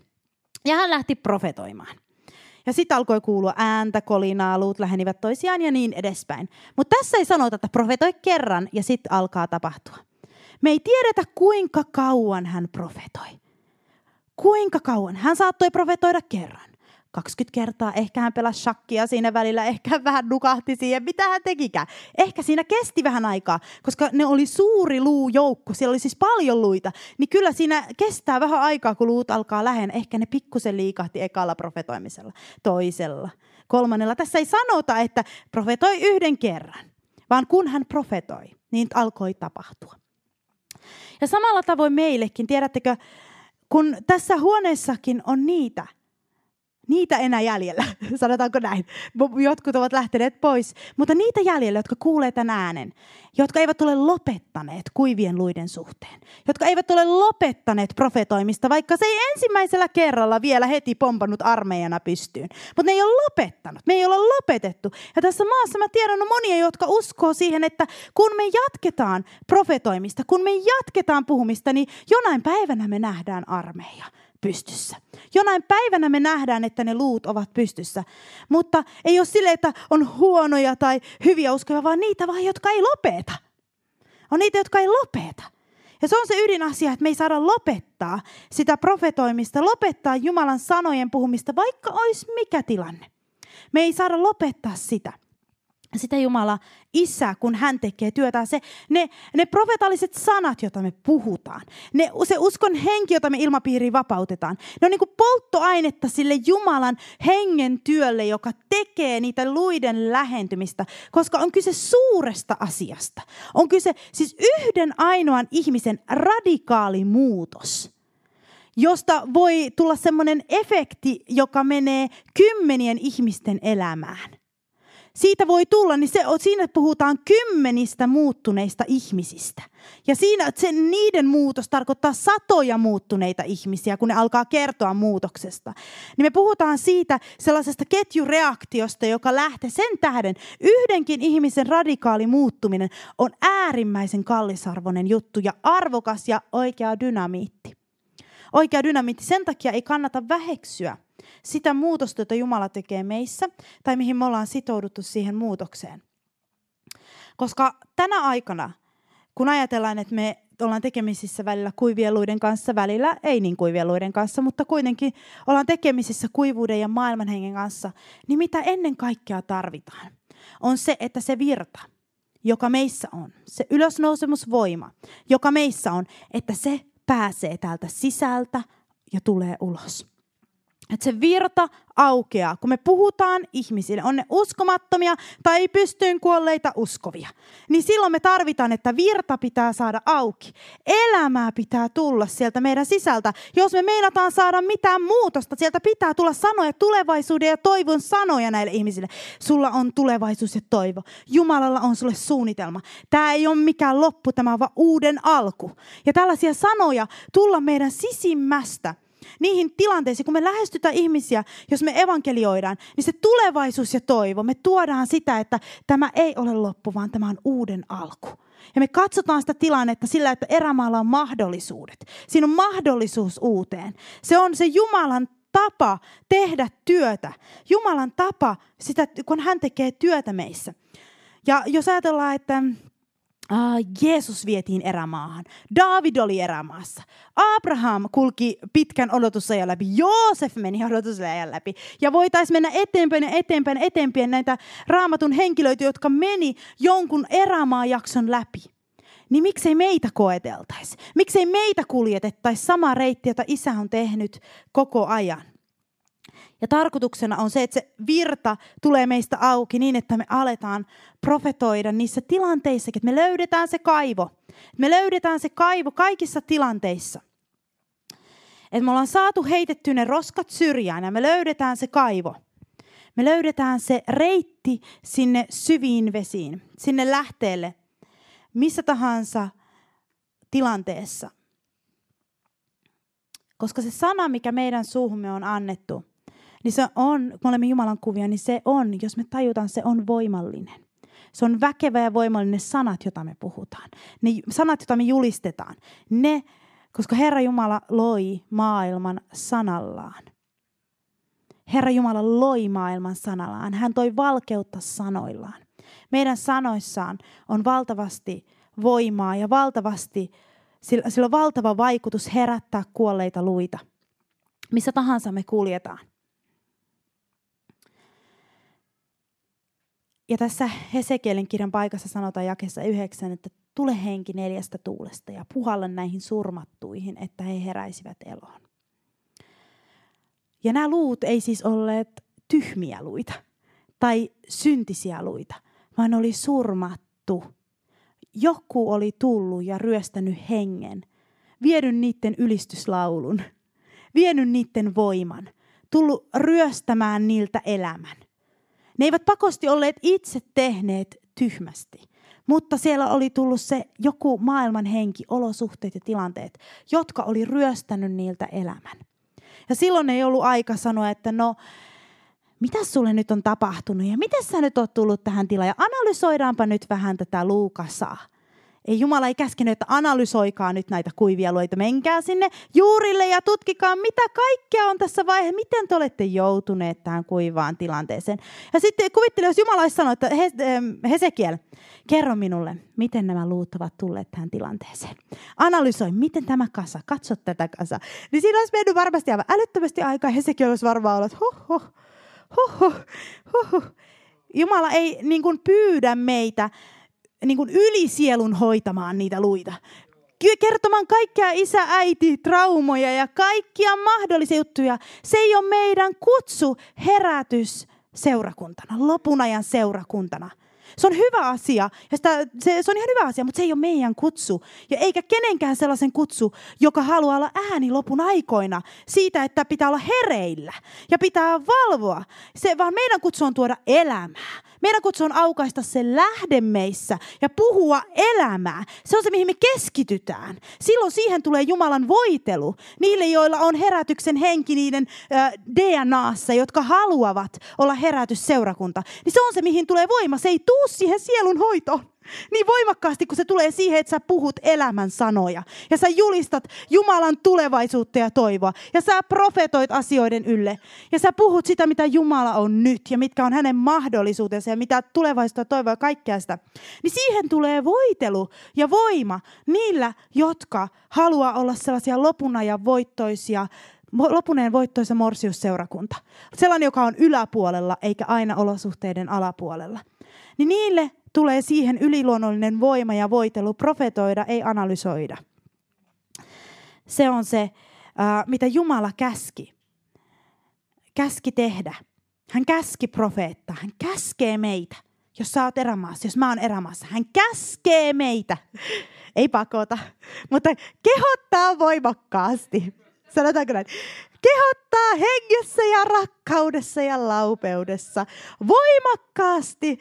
Ja hän lähti profetoimaan. Ja sitten alkoi kuulua ääntä, kolinaa, luut lähenivät toisiaan ja niin edespäin. Mutta tässä ei sanota, että profetoi kerran ja sitten alkaa tapahtua. Me ei tiedetä, kuinka kauan hän profetoi. Kuinka kauan? Hän saattoi profetoida kerran. 20 kertaa. Ehkä hän pelasi shakkia siinä välillä, ehkä vähän nukahti siihen, mitä hän tekikään. Ehkä siinä kesti vähän aikaa, koska ne oli suuri luujoukko, siellä oli siis paljon luita. Niin kyllä siinä kestää vähän aikaa, kun luut alkaa lähen. Ehkä ne pikkusen liikahti ekalla profetoimisella, toisella, kolmannella. Tässä ei sanota, että profetoi yhden kerran, vaan kun hän profetoi, niin alkoi tapahtua. Ja samalla tavoin meillekin, tiedättekö, kun tässä huoneessakin on niitä, niitä enää jäljellä, (laughs) sanotaanko näin. Jotkut ovat lähteneet pois, mutta niitä jäljellä, jotka kuulee tämän äänen, jotka eivät ole lopettaneet kuivien luiden suhteen, jotka eivät ole lopettaneet profetoimista, vaikka se ei ensimmäisellä kerralla vielä heti pompannut armeijana pystyyn. Mutta ne ei ole lopettanut, me ei ole lopetettu. Ja tässä maassa mä tiedän on monia, jotka uskoo siihen, että kun me jatketaan profetoimista, kun me jatketaan puhumista, niin jonain päivänä me nähdään armeija pystyssä. Jonain päivänä me nähdään, että ne luut ovat pystyssä. Mutta ei ole sille, että on huonoja tai hyviä uskoja, vaan niitä vaan, jotka ei lopeta. On niitä, jotka ei lopeta. Ja se on se ydinasia, että me ei saada lopettaa sitä profetoimista, lopettaa Jumalan sanojen puhumista, vaikka olisi mikä tilanne. Me ei saada lopettaa sitä. Sitä Jumala Isä, kun hän tekee työtä. Se, ne, ne profetalliset sanat, joita me puhutaan, ne, se uskon henki, jota me ilmapiiriin vapautetaan, ne on niin kuin polttoainetta sille Jumalan hengen työlle, joka tekee niitä luiden lähentymistä, koska on kyse suuresta asiasta. On kyse siis yhden ainoan ihmisen radikaali muutos josta voi tulla semmoinen efekti, joka menee kymmenien ihmisten elämään siitä voi tulla, niin se, siinä puhutaan kymmenistä muuttuneista ihmisistä. Ja siinä se, niiden muutos tarkoittaa satoja muuttuneita ihmisiä, kun ne alkaa kertoa muutoksesta. Niin me puhutaan siitä sellaisesta ketjureaktiosta, joka lähtee sen tähden. Yhdenkin ihmisen radikaali muuttuminen on äärimmäisen kallisarvoinen juttu ja arvokas ja oikea dynamiitti. Oikea dynamiitti. Sen takia ei kannata väheksyä sitä muutosta, jota Jumala tekee meissä, tai mihin me ollaan sitouduttu siihen muutokseen. Koska tänä aikana, kun ajatellaan, että me ollaan tekemisissä välillä kuivieluiden kanssa, välillä ei niin kuivieluiden kanssa, mutta kuitenkin ollaan tekemisissä kuivuuden ja maailmanhengen kanssa, niin mitä ennen kaikkea tarvitaan, on se, että se virta, joka meissä on, se ylösnousemusvoima, joka meissä on, että se pääsee täältä sisältä ja tulee ulos. Että se virta aukeaa, kun me puhutaan ihmisille, on ne uskomattomia tai pystyyn kuolleita uskovia, niin silloin me tarvitaan, että virta pitää saada auki. Elämää pitää tulla sieltä meidän sisältä. Jos me meinataan saada mitään muutosta, sieltä pitää tulla sanoja, tulevaisuuden ja toivon sanoja näille ihmisille. Sulla on tulevaisuus ja toivo. Jumalalla on sulle suunnitelma. Tämä ei ole mikään loppu, tämä on vaan uuden alku. Ja tällaisia sanoja tulla meidän sisimmästä niihin tilanteisiin, kun me lähestytään ihmisiä, jos me evankelioidaan, niin se tulevaisuus ja toivo, me tuodaan sitä, että tämä ei ole loppu, vaan tämä on uuden alku. Ja me katsotaan sitä tilannetta sillä, että erämaalla on mahdollisuudet. Siinä on mahdollisuus uuteen. Se on se Jumalan tapa tehdä työtä. Jumalan tapa, sitä, kun hän tekee työtä meissä. Ja jos ajatellaan, että Uh, Jeesus vietiin erämaahan. David oli erämaassa. Abraham kulki pitkän odotusajan läpi. Joosef meni odotusajan läpi. Ja voitaisiin mennä eteenpäin ja eteenpäin eteenpäin näitä raamatun henkilöitä, jotka meni jonkun erämaajakson läpi. Niin miksei meitä koeteltaisi? Miksei meitä kuljetettaisi sama reitti, jota isä on tehnyt koko ajan? Ja tarkoituksena on se, että se virta tulee meistä auki niin, että me aletaan profetoida niissä tilanteissa, että me löydetään se kaivo. Me löydetään se kaivo kaikissa tilanteissa. Että me ollaan saatu heitetty ne roskat syrjään ja me löydetään se kaivo. Me löydetään se reitti sinne syviin vesiin, sinne lähteelle, missä tahansa tilanteessa. Koska se sana, mikä meidän suuhumme on annettu, niin se on, kun me olemme Jumalan kuvia, niin se on, jos me tajutaan, se on voimallinen. Se on väkevä ja voimallinen sanat, joita me puhutaan. Ne sanat, joita me julistetaan. Ne, koska Herra Jumala loi maailman sanallaan. Herra Jumala loi maailman sanallaan. Hän toi valkeutta sanoillaan. Meidän sanoissaan on valtavasti voimaa ja valtavasti, sillä on valtava vaikutus herättää kuolleita luita. Missä tahansa me kuljetaan. Ja tässä Hesekielin kirjan paikassa sanotaan jakessa yhdeksän, että tule henki neljästä tuulesta ja puhalla näihin surmattuihin, että he heräisivät eloon. Ja nämä luut ei siis olleet tyhmiä luita tai syntisiä luita, vaan oli surmattu. Joku oli tullut ja ryöstänyt hengen, vienyt niiden ylistyslaulun, vienyt niiden voiman, tullut ryöstämään niiltä elämän. Ne eivät pakosti olleet itse tehneet tyhmästi, mutta siellä oli tullut se joku maailman henki, olosuhteet ja tilanteet, jotka oli ryöstänyt niiltä elämän. Ja silloin ei ollut aika sanoa, että no, mitä sulle nyt on tapahtunut ja miten sä nyt oot tullut tähän tilaan ja analysoidaanpa nyt vähän tätä Luukasaa. Ei Jumala ei käskenyt, että analysoikaa nyt näitä kuivia luita. Menkää sinne juurille ja tutkikaa, mitä kaikkea on tässä vaiheessa. Miten te olette joutuneet tähän kuivaan tilanteeseen. Ja sitten kuvittele, jos Jumala olisi sanonut, että Hesekiel, kerro minulle, miten nämä luut ovat tulleet tähän tilanteeseen. Analysoi, miten tämä kasa, katso tätä kasa. Niin siinä olisi mennyt varmasti aivan älyttömästi aikaa. Hesekiel olisi varmaan ollut, huh, huh, huh, huh, huh. Jumala ei niin kuin pyydä meitä niin kuin ylisielun hoitamaan niitä luita. Kertomaan kaikkia isä, äiti, traumoja ja kaikkia mahdollisia juttuja. Se ei ole meidän kutsu herätys seurakuntana, lopun ajan seurakuntana. Se on hyvä asia, ja sitä, se, se on ihan hyvä asia, mutta se ei ole meidän kutsu. Ja eikä kenenkään sellaisen kutsu, joka haluaa olla ääni lopun aikoina siitä, että pitää olla hereillä ja pitää valvoa. Se, vaan meidän kutsu on tuoda elämää. Meidän kutsu on aukaista se lähde meissä ja puhua elämää. Se on se, mihin me keskitytään. Silloin siihen tulee Jumalan voitelu. Niille, joilla on herätyksen henki niiden äh, DNAssa, jotka haluavat olla herätysseurakunta. Niin se on se, mihin tulee voima. Se ei tuu siihen sielun hoitoon niin voimakkaasti, kun se tulee siihen, että sä puhut elämän sanoja. Ja sä julistat Jumalan tulevaisuutta ja toivoa. Ja sä profetoit asioiden ylle. Ja sä puhut sitä, mitä Jumala on nyt ja mitkä on hänen mahdollisuutensa ja mitä tulevaisuutta toivoa ja kaikkea sitä. Niin siihen tulee voitelu ja voima niillä, jotka haluaa olla sellaisia lopun ajan voittoisia lopuneen voittoisa morsiusseurakunta. Sellainen, joka on yläpuolella eikä aina olosuhteiden alapuolella. Niin niille tulee siihen yliluonnollinen voima ja voitelu profetoida, ei analysoida. Se on se, mitä Jumala käski. Käski tehdä. Hän käski profeetta. Hän käskee meitä. Jos sä oot erämaassa, jos mä oon erämaassa, hän käskee meitä. Ei pakota, mutta kehottaa voimakkaasti. Sanotaanko näin? Kehottaa hengessä ja rakkaudessa ja laupeudessa voimakkaasti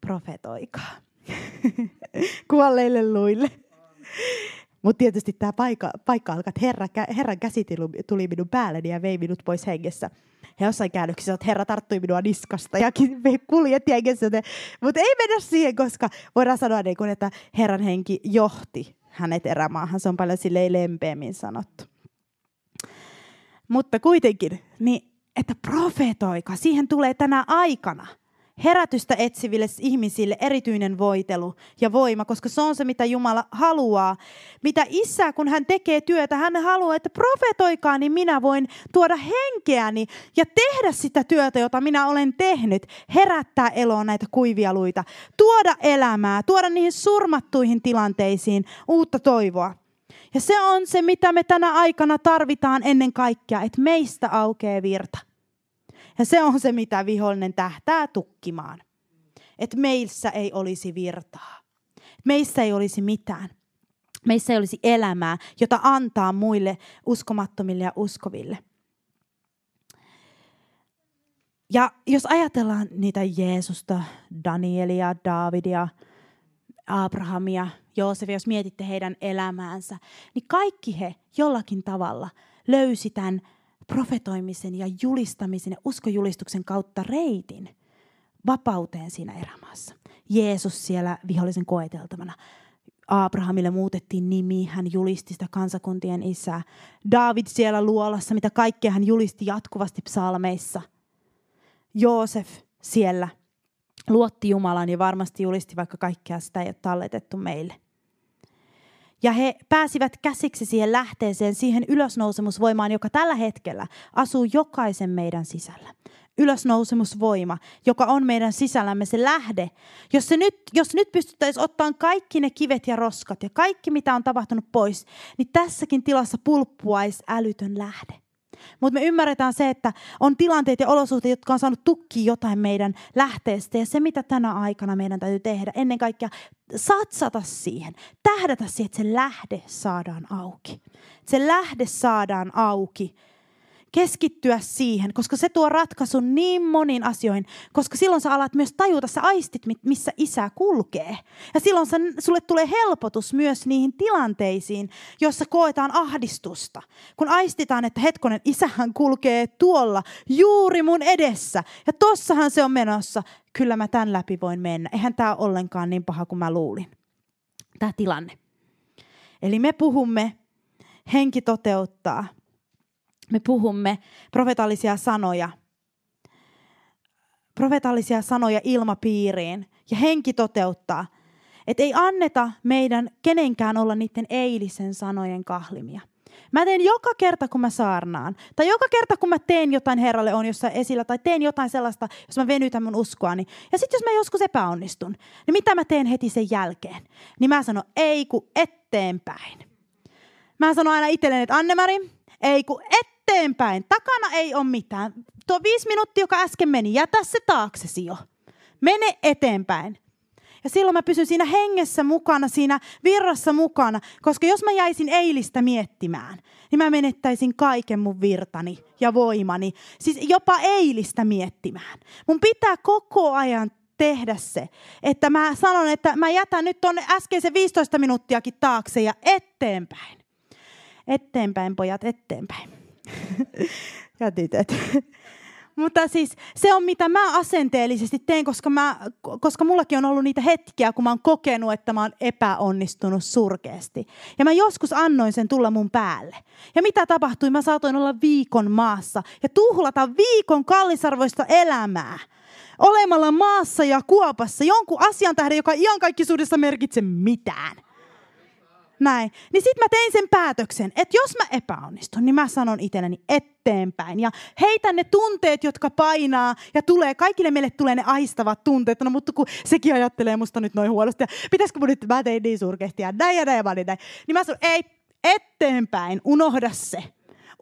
profetoikaa. (laughs) Kuolleille luille. Mutta tietysti tämä paikka, paikka alkaa, että herra, Herran käsi tuli minun päälleni ja vei minut pois hengessä. Ja jossain käännöksissä, että Herra tarttui minua niskasta ja kuljetti hengessä. Mutta ei mennä siihen, koska voidaan sanoa, niin kuin, että Herran henki johti hänet erämaahan. Se on paljon silleen lempeämmin sanottu. Mutta kuitenkin, niin, että profetoika, siihen tulee tänä aikana – herätystä etsiville ihmisille erityinen voitelu ja voima, koska se on se, mitä Jumala haluaa. Mitä isä, kun hän tekee työtä, hän haluaa, että profetoikaa, niin minä voin tuoda henkeäni ja tehdä sitä työtä, jota minä olen tehnyt. Herättää eloon näitä kuivia luita, tuoda elämää, tuoda niihin surmattuihin tilanteisiin uutta toivoa. Ja se on se, mitä me tänä aikana tarvitaan ennen kaikkea, että meistä aukeaa virta. Ja se on se, mitä vihollinen tähtää tukkimaan. Että meissä ei olisi virtaa. Meissä ei olisi mitään. Meissä ei olisi elämää, jota antaa muille uskomattomille ja uskoville. Ja jos ajatellaan niitä Jeesusta, Danielia, Davidia, Abrahamia, Joosefia, jos mietitte heidän elämäänsä, niin kaikki he jollakin tavalla löysi tämän profetoimisen ja julistamisen ja uskojulistuksen kautta reitin vapauteen siinä erämaassa. Jeesus siellä vihollisen koeteltavana. Abrahamille muutettiin nimi, hän julisti sitä kansakuntien isää. David siellä luolassa, mitä kaikkea hän julisti jatkuvasti psalmeissa. Joosef siellä luotti Jumalan ja varmasti julisti, vaikka kaikkea sitä ei ole talletettu meille. Ja he pääsivät käsiksi siihen lähteeseen, siihen ylösnousemusvoimaan, joka tällä hetkellä asuu jokaisen meidän sisällä. Ylösnousemusvoima, joka on meidän sisällämme se lähde. Jos, se nyt, jos nyt pystyttäisiin ottamaan kaikki ne kivet ja roskat ja kaikki, mitä on tapahtunut pois, niin tässäkin tilassa pulppuaisi älytön lähde. Mutta me ymmärretään se, että on tilanteet ja olosuhteet, jotka on saanut tukki jotain meidän lähteestä. Ja se, mitä tänä aikana meidän täytyy tehdä, ennen kaikkea satsata siihen, tähdätä siihen, että se lähde saadaan auki. Se lähde saadaan auki keskittyä siihen, koska se tuo ratkaisun niin moniin asioihin, koska silloin sä alat myös tajuta, sä aistit, missä isä kulkee. Ja silloin sä, sulle tulee helpotus myös niihin tilanteisiin, joissa koetaan ahdistusta. Kun aistitaan, että hetkonen, isähän kulkee tuolla juuri mun edessä ja tossahan se on menossa. Kyllä mä tämän läpi voin mennä. Eihän tämä ollenkaan niin paha kuin mä luulin. Tämä tilanne. Eli me puhumme, henki toteuttaa – me puhumme profetallisia sanoja, profetallisia sanoja ilmapiiriin ja henki toteuttaa. Että ei anneta meidän kenenkään olla niiden eilisen sanojen kahlimia. Mä teen joka kerta, kun mä saarnaan. Tai joka kerta, kun mä teen jotain Herralle on jossain esillä. Tai teen jotain sellaista, jos mä venytän mun uskoani. Ja sitten jos mä joskus epäonnistun, niin mitä mä teen heti sen jälkeen? Niin mä sanon, ei ku eteenpäin. Mä sanon aina itselleni, että Anne-Mari, ei ku eteenpäin. Takana ei ole mitään. Tuo viisi minuuttia, joka äsken meni, jätä se taaksesi jo. Mene eteenpäin. Ja silloin mä pysyn siinä hengessä mukana, siinä virrassa mukana, koska jos mä jäisin eilistä miettimään, niin mä menettäisin kaiken mun virtani ja voimani. Siis jopa eilistä miettimään. Mun pitää koko ajan tehdä se, että mä sanon, että mä jätän nyt tuonne äskeisen 15 minuuttiakin taakse ja eteenpäin. Eteenpäin, pojat, eteenpäin. (laughs) tytöt. (laughs) Mutta siis se on mitä mä asenteellisesti teen, koska, mä, koska mullakin on ollut niitä hetkiä, kun mä oon kokenut, että mä oon epäonnistunut surkeasti. Ja mä joskus annoin sen tulla mun päälle. Ja mitä tapahtui? Mä saatoin olla viikon maassa ja tuhlata viikon kallisarvoista elämää olemalla maassa ja kuopassa jonkun asian tähden, joka iankaikkisuudessa merkitse mitään näin. Niin sitten mä tein sen päätöksen, että jos mä epäonnistun, niin mä sanon itselleni eteenpäin. Ja heitän ne tunteet, jotka painaa ja tulee, kaikille meille tulee ne aistavat tunteet. No mutta kun sekin ajattelee musta nyt noin huonosti. Ja pitäisikö mun nyt, mä tein niin surkeasti ja näin ja näin ja näin. Niin mä sanon, ei, eteenpäin, unohda se.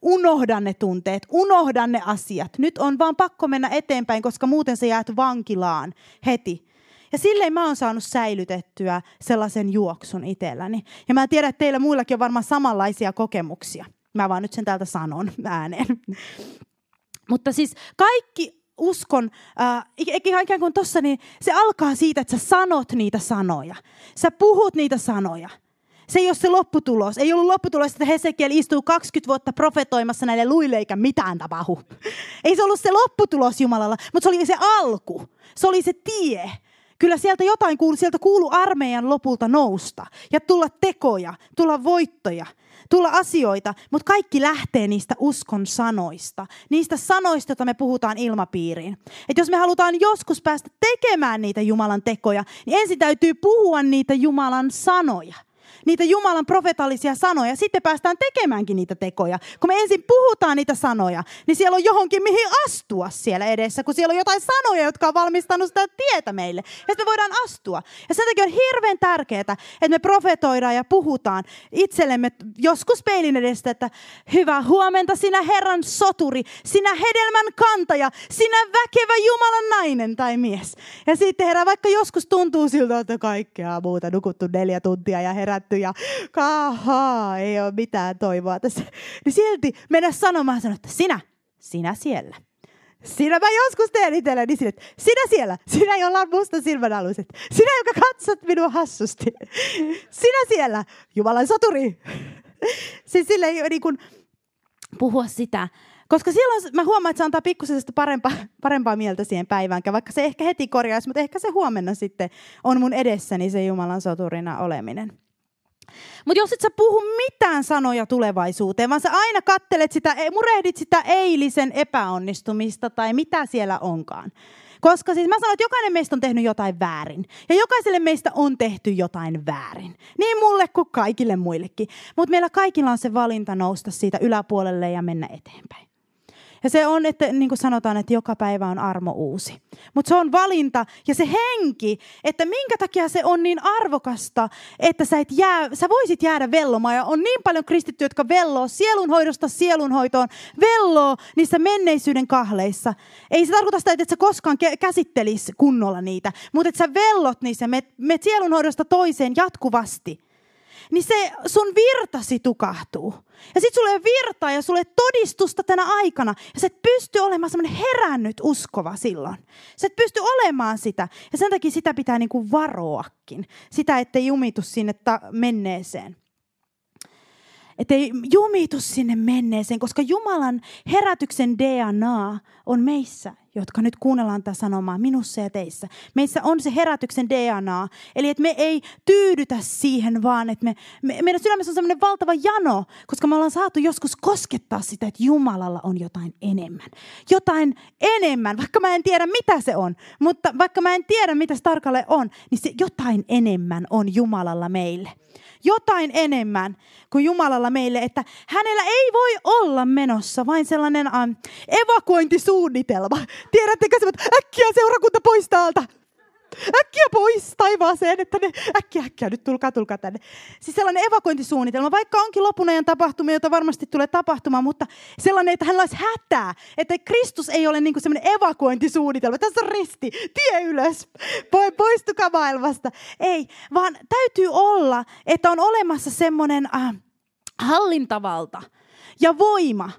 Unohda ne tunteet, unohda ne asiat. Nyt on vaan pakko mennä eteenpäin, koska muuten sä jäät vankilaan heti. Ja silleen mä oon saanut säilytettyä sellaisen juoksun itselläni. Ja mä tiedän, että teillä muillakin on varmaan samanlaisia kokemuksia. Mä vaan nyt sen täältä sanon (laughs) ääneen. Mutta siis kaikki uskon, äh, ikään kuin tossa, niin se alkaa siitä, että sä sanot niitä sanoja. Sä puhut niitä sanoja. Se ei ole se lopputulos. Ei ollut lopputulos, että Hesekiel istuu 20 vuotta profetoimassa näille luille eikä mitään tapahdu. Ei se ollut se lopputulos Jumalalla, mutta se oli se alku. Se oli se tie. Kyllä sieltä jotain kuuluu, sieltä kuuluu armeijan lopulta nousta ja tulla tekoja, tulla voittoja, tulla asioita, mutta kaikki lähtee niistä uskon sanoista, niistä sanoista, joita me puhutaan ilmapiiriin. Et jos me halutaan joskus päästä tekemään niitä Jumalan tekoja, niin ensin täytyy puhua niitä Jumalan sanoja niitä Jumalan profetallisia sanoja, sitten päästään tekemäänkin niitä tekoja. Kun me ensin puhutaan niitä sanoja, niin siellä on johonkin mihin astua siellä edessä, kun siellä on jotain sanoja, jotka on valmistanut sitä tietä meille. Ja sitten me voidaan astua. Ja sen takia on hirveän tärkeää, että me profetoidaan ja puhutaan itsellemme joskus peilin edestä, että hyvää huomenta sinä Herran soturi, sinä hedelmän kantaja, sinä väkevä Jumalan nainen tai mies. Ja sitten herra, vaikka joskus tuntuu siltä, että kaikkea muuta nukuttu neljä tuntia ja herätty ja kahaa, ei ole mitään toivoa tässä. Niin silti mennä sanomaan, sanoa, että sinä, sinä siellä. Sinä mä joskus teen itselleni sille, että sinä siellä, sinä jolla on musta silmän aluset. Sinä, joka katsot minua hassusti. Sinä siellä, Jumalan soturi. Siis sille ei niin kuin puhua sitä, koska silloin mä huomaan, että se antaa pikkusen parempaa, parempaa mieltä siihen päivään, vaikka se ehkä heti korjaisi, mutta ehkä se huomenna sitten on mun edessäni se Jumalan soturina oleminen. Mutta jos et sä puhu mitään sanoja tulevaisuuteen, vaan sä aina kattelet sitä, e, murehdit sitä eilisen epäonnistumista tai mitä siellä onkaan. Koska siis mä sanon, että jokainen meistä on tehnyt jotain väärin. Ja jokaiselle meistä on tehty jotain väärin. Niin mulle kuin kaikille muillekin. Mutta meillä kaikilla on se valinta nousta siitä yläpuolelle ja mennä eteenpäin. Ja se on, että niin kuin sanotaan, että joka päivä on armo uusi. Mutta se on valinta ja se henki, että minkä takia se on niin arvokasta, että sä, et jää, sä voisit jäädä vellomaan. Ja on niin paljon kristittyjä, jotka velloo sielunhoidosta sielunhoitoon, velloo niissä menneisyyden kahleissa. Ei se tarkoita sitä, että et sä koskaan käsittelisi kunnolla niitä, mutta että sä vellot niissä, me, me sielunhoidosta toiseen jatkuvasti niin se sun virtasi tukahtuu. Ja sit sulle virtaa ja sulle todistusta tänä aikana. Ja sä et pysty olemaan semmoinen herännyt uskova silloin. Sä et pysty olemaan sitä. Ja sen takia sitä pitää niinku varoakin. Sitä, ettei jumitu sinne ta- menneeseen. Ettei jumitu sinne menneeseen, koska Jumalan herätyksen DNA on meissä jotka nyt kuunnellaan tätä sanomaa minussa ja teissä. Meissä on se herätyksen DNA. Eli että me ei tyydytä siihen vaan, että me, me, meidän sydämessä on sellainen valtava jano, koska me ollaan saatu joskus koskettaa sitä, että Jumalalla on jotain enemmän. Jotain enemmän, vaikka mä en tiedä mitä se on. Mutta vaikka mä en tiedä mitä se tarkalleen on, niin se jotain enemmän on Jumalalla meille jotain enemmän kuin Jumalalla meille, että hänellä ei voi olla menossa vain sellainen um, evakuointisuunnitelma. Tiedättekö että äkkiä seurakunta pois täältä. Äkkiä pois taivaaseen, että ne, äkkiä, äkkiä, nyt tulkaa, tulkaa tänne. Siis sellainen evakuointisuunnitelma, vaikka onkin lopun ajan tapahtumia, joita varmasti tulee tapahtumaan, mutta sellainen, että hän olisi hätää, että Kristus ei ole niin kuin sellainen evakuointisuunnitelma. Tässä on risti, tie ylös, poistukaa maailmasta. Ei, vaan täytyy olla, että on olemassa semmoinen äh, hallintavalta ja voima,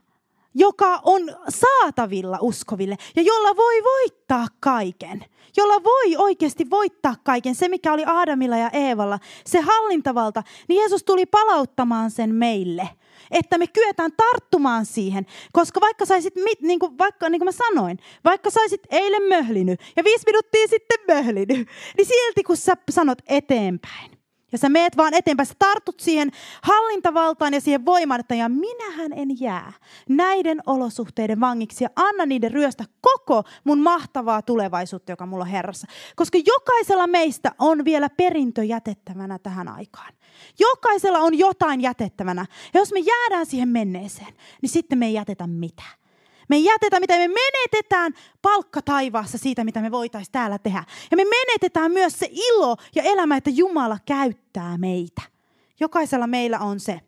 joka on saatavilla uskoville ja jolla voi voittaa kaiken. Jolla voi oikeasti voittaa kaiken. Se, mikä oli Aadamilla ja Eevalla, se hallintavalta, niin Jeesus tuli palauttamaan sen meille. Että me kyetään tarttumaan siihen. Koska vaikka saisit, niin kuin, vaikka, niin kuin mä sanoin, vaikka saisit eilen möhlinyt ja viisi minuuttia sitten möhlinyt, niin silti kun sä sanot eteenpäin, ja sä meet vaan eteenpäin, sä tartut siihen hallintavaltaan ja siihen voimaan, että ja minähän en jää näiden olosuhteiden vangiksi ja anna niiden ryöstä koko mun mahtavaa tulevaisuutta, joka mulla on Herrassa. Koska jokaisella meistä on vielä perintö jätettävänä tähän aikaan. Jokaisella on jotain jätettävänä. Ja jos me jäädään siihen menneeseen, niin sitten me ei jätetä mitään. Me ei jätetä mitä me menetetään palkka taivaassa siitä, mitä me voitaisiin täällä tehdä. Ja me menetetään myös se ilo ja elämä, että Jumala käyttää meitä. Jokaisella meillä on se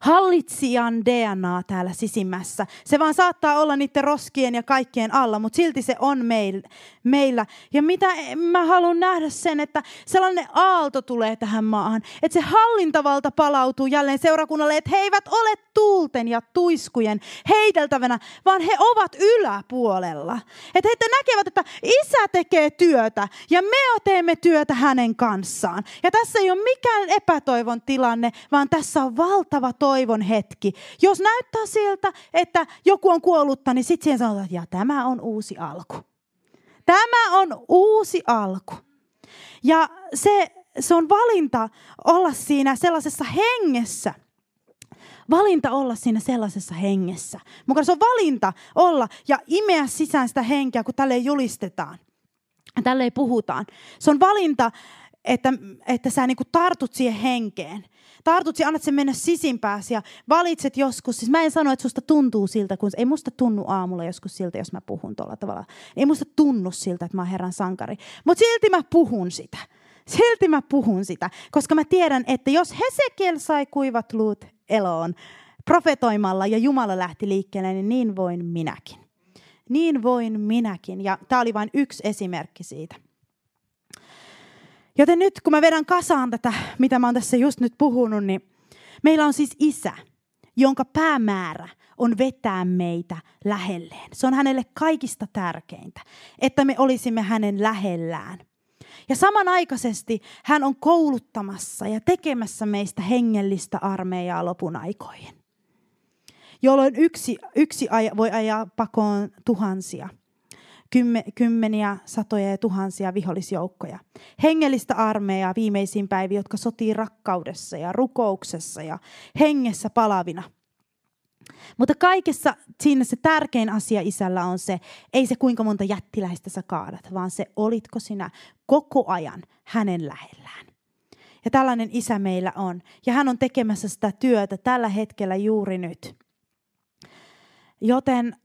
hallitsijan DNA täällä sisimmässä. Se vaan saattaa olla niiden roskien ja kaikkien alla, mutta silti se on meil, meillä. Ja mitä mä haluan nähdä sen, että sellainen aalto tulee tähän maahan, että se hallintavalta palautuu jälleen seurakunnalle, että he eivät ole tuulten ja tuiskujen heiteltävänä, vaan he ovat yläpuolella. Että he näkevät, että isä tekee työtä ja me teemme työtä hänen kanssaan. Ja tässä ei ole mikään epätoivon tilanne, vaan tässä on valtava toivo toivon hetki. Jos näyttää siltä, että joku on kuollutta, niin sitten siihen sanotaan, että ja tämä on uusi alku. Tämä on uusi alku. Ja se, se on valinta olla siinä sellaisessa hengessä, valinta olla siinä sellaisessa hengessä. Mukaan se on valinta olla ja imeä sisään sitä henkeä, kun tälle julistetaan. Tälle puhutaan. Se on valinta, että, että sä niinku tartut siihen henkeen tartut ja annat sen mennä sisimpääsi ja valitset joskus. Siis mä en sano, että susta tuntuu siltä, kun ei musta tunnu aamulla joskus siltä, jos mä puhun tuolla tavalla. Ei musta tunnu siltä, että mä oon Herran sankari. Mutta silti mä puhun sitä. Silti mä puhun sitä, koska mä tiedän, että jos Hesekiel sai kuivat luut eloon profetoimalla ja Jumala lähti liikkeelle, niin niin voin minäkin. Niin voin minäkin. Ja tämä oli vain yksi esimerkki siitä. Joten nyt kun mä vedän kasaan tätä, mitä mä oon tässä just nyt puhunut, niin meillä on siis isä, jonka päämäärä on vetää meitä lähelleen. Se on hänelle kaikista tärkeintä, että me olisimme hänen lähellään. Ja samanaikaisesti hän on kouluttamassa ja tekemässä meistä hengellistä armeijaa lopun aikoihin. Jolloin yksi, yksi aja, voi ajaa pakoon tuhansia – kymmeniä, satoja ja tuhansia vihollisjoukkoja. Hengellistä armeijaa viimeisiin päiviin, jotka sotii rakkaudessa ja rukouksessa ja hengessä palavina. Mutta kaikessa siinä se tärkein asia isällä on se, ei se kuinka monta jättiläistä sä kaadat, vaan se olitko sinä koko ajan hänen lähellään. Ja tällainen isä meillä on. Ja hän on tekemässä sitä työtä tällä hetkellä juuri nyt. Joten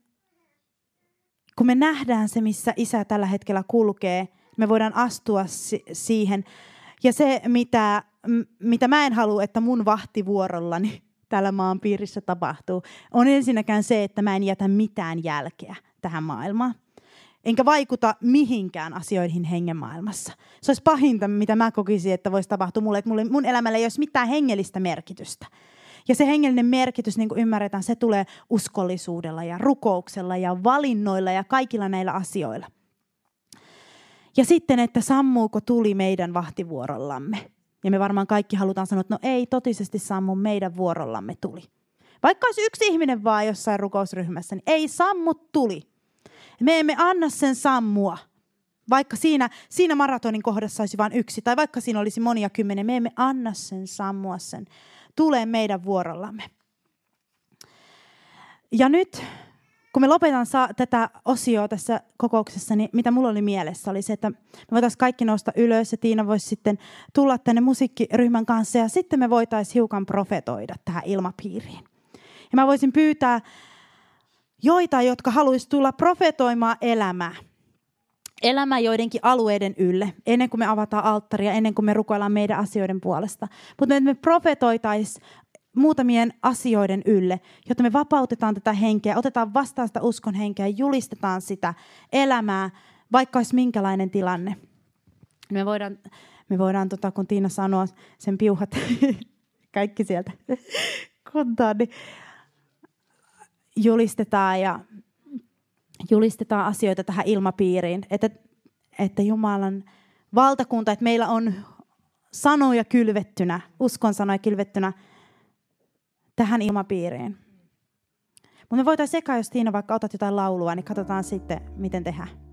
kun me nähdään se, missä isä tällä hetkellä kulkee, me voidaan astua si- siihen. Ja se, mitä, mitä mä en halua, että mun vahtivuorollani (laughs) tällä maan piirissä tapahtuu, on ensinnäkään se, että mä en jätä mitään jälkeä tähän maailmaan. Enkä vaikuta mihinkään asioihin hengen maailmassa. Se olisi pahinta, mitä mä kokisin, että voisi tapahtua mulle, että mun elämällä ei olisi mitään hengellistä merkitystä. Ja se hengellinen merkitys, niin kuin ymmärretään, se tulee uskollisuudella ja rukouksella ja valinnoilla ja kaikilla näillä asioilla. Ja sitten, että sammuuko tuli meidän vahtivuorollamme. Ja me varmaan kaikki halutaan sanoa, että no ei totisesti sammu, meidän vuorollamme tuli. Vaikka olisi yksi ihminen vaan jossain rukousryhmässä, niin ei sammu tuli. Me emme anna sen sammua. Vaikka siinä, siinä maratonin kohdassa olisi vain yksi, tai vaikka siinä olisi monia kymmeniä, me emme anna sen sammua sen. Tulee meidän vuorollamme. Ja nyt, kun me lopetan sa- tätä osioa tässä kokouksessa, niin mitä mulla oli mielessä oli se, että me voitaisiin kaikki nousta ylös ja Tiina voisi sitten tulla tänne musiikkiryhmän kanssa ja sitten me voitaisiin hiukan profetoida tähän ilmapiiriin. Ja mä voisin pyytää joita, jotka haluaisivat tulla profetoimaan elämää. Elämä joidenkin alueiden ylle, ennen kuin me avataan alttaria, ennen kuin me rukoillaan meidän asioiden puolesta. Mutta me profetoitaisiin muutamien asioiden ylle, jotta me vapautetaan tätä henkeä, otetaan vastaan sitä uskon henkeä, julistetaan sitä elämää, vaikka olisi minkälainen tilanne. Me voidaan, me voidaan tota, kun Tiina sanoo sen piuhat, (laughs) kaikki sieltä (laughs) kuntaa, niin julistetaan ja julistetaan asioita tähän ilmapiiriin, että, että Jumalan valtakunta, että meillä on sanoja kylvettynä, uskon sanoja kylvettynä tähän ilmapiiriin. Mutta me voitaisiin sekä, jos Tiina vaikka otat jotain laulua, niin katsotaan sitten, miten tehdään.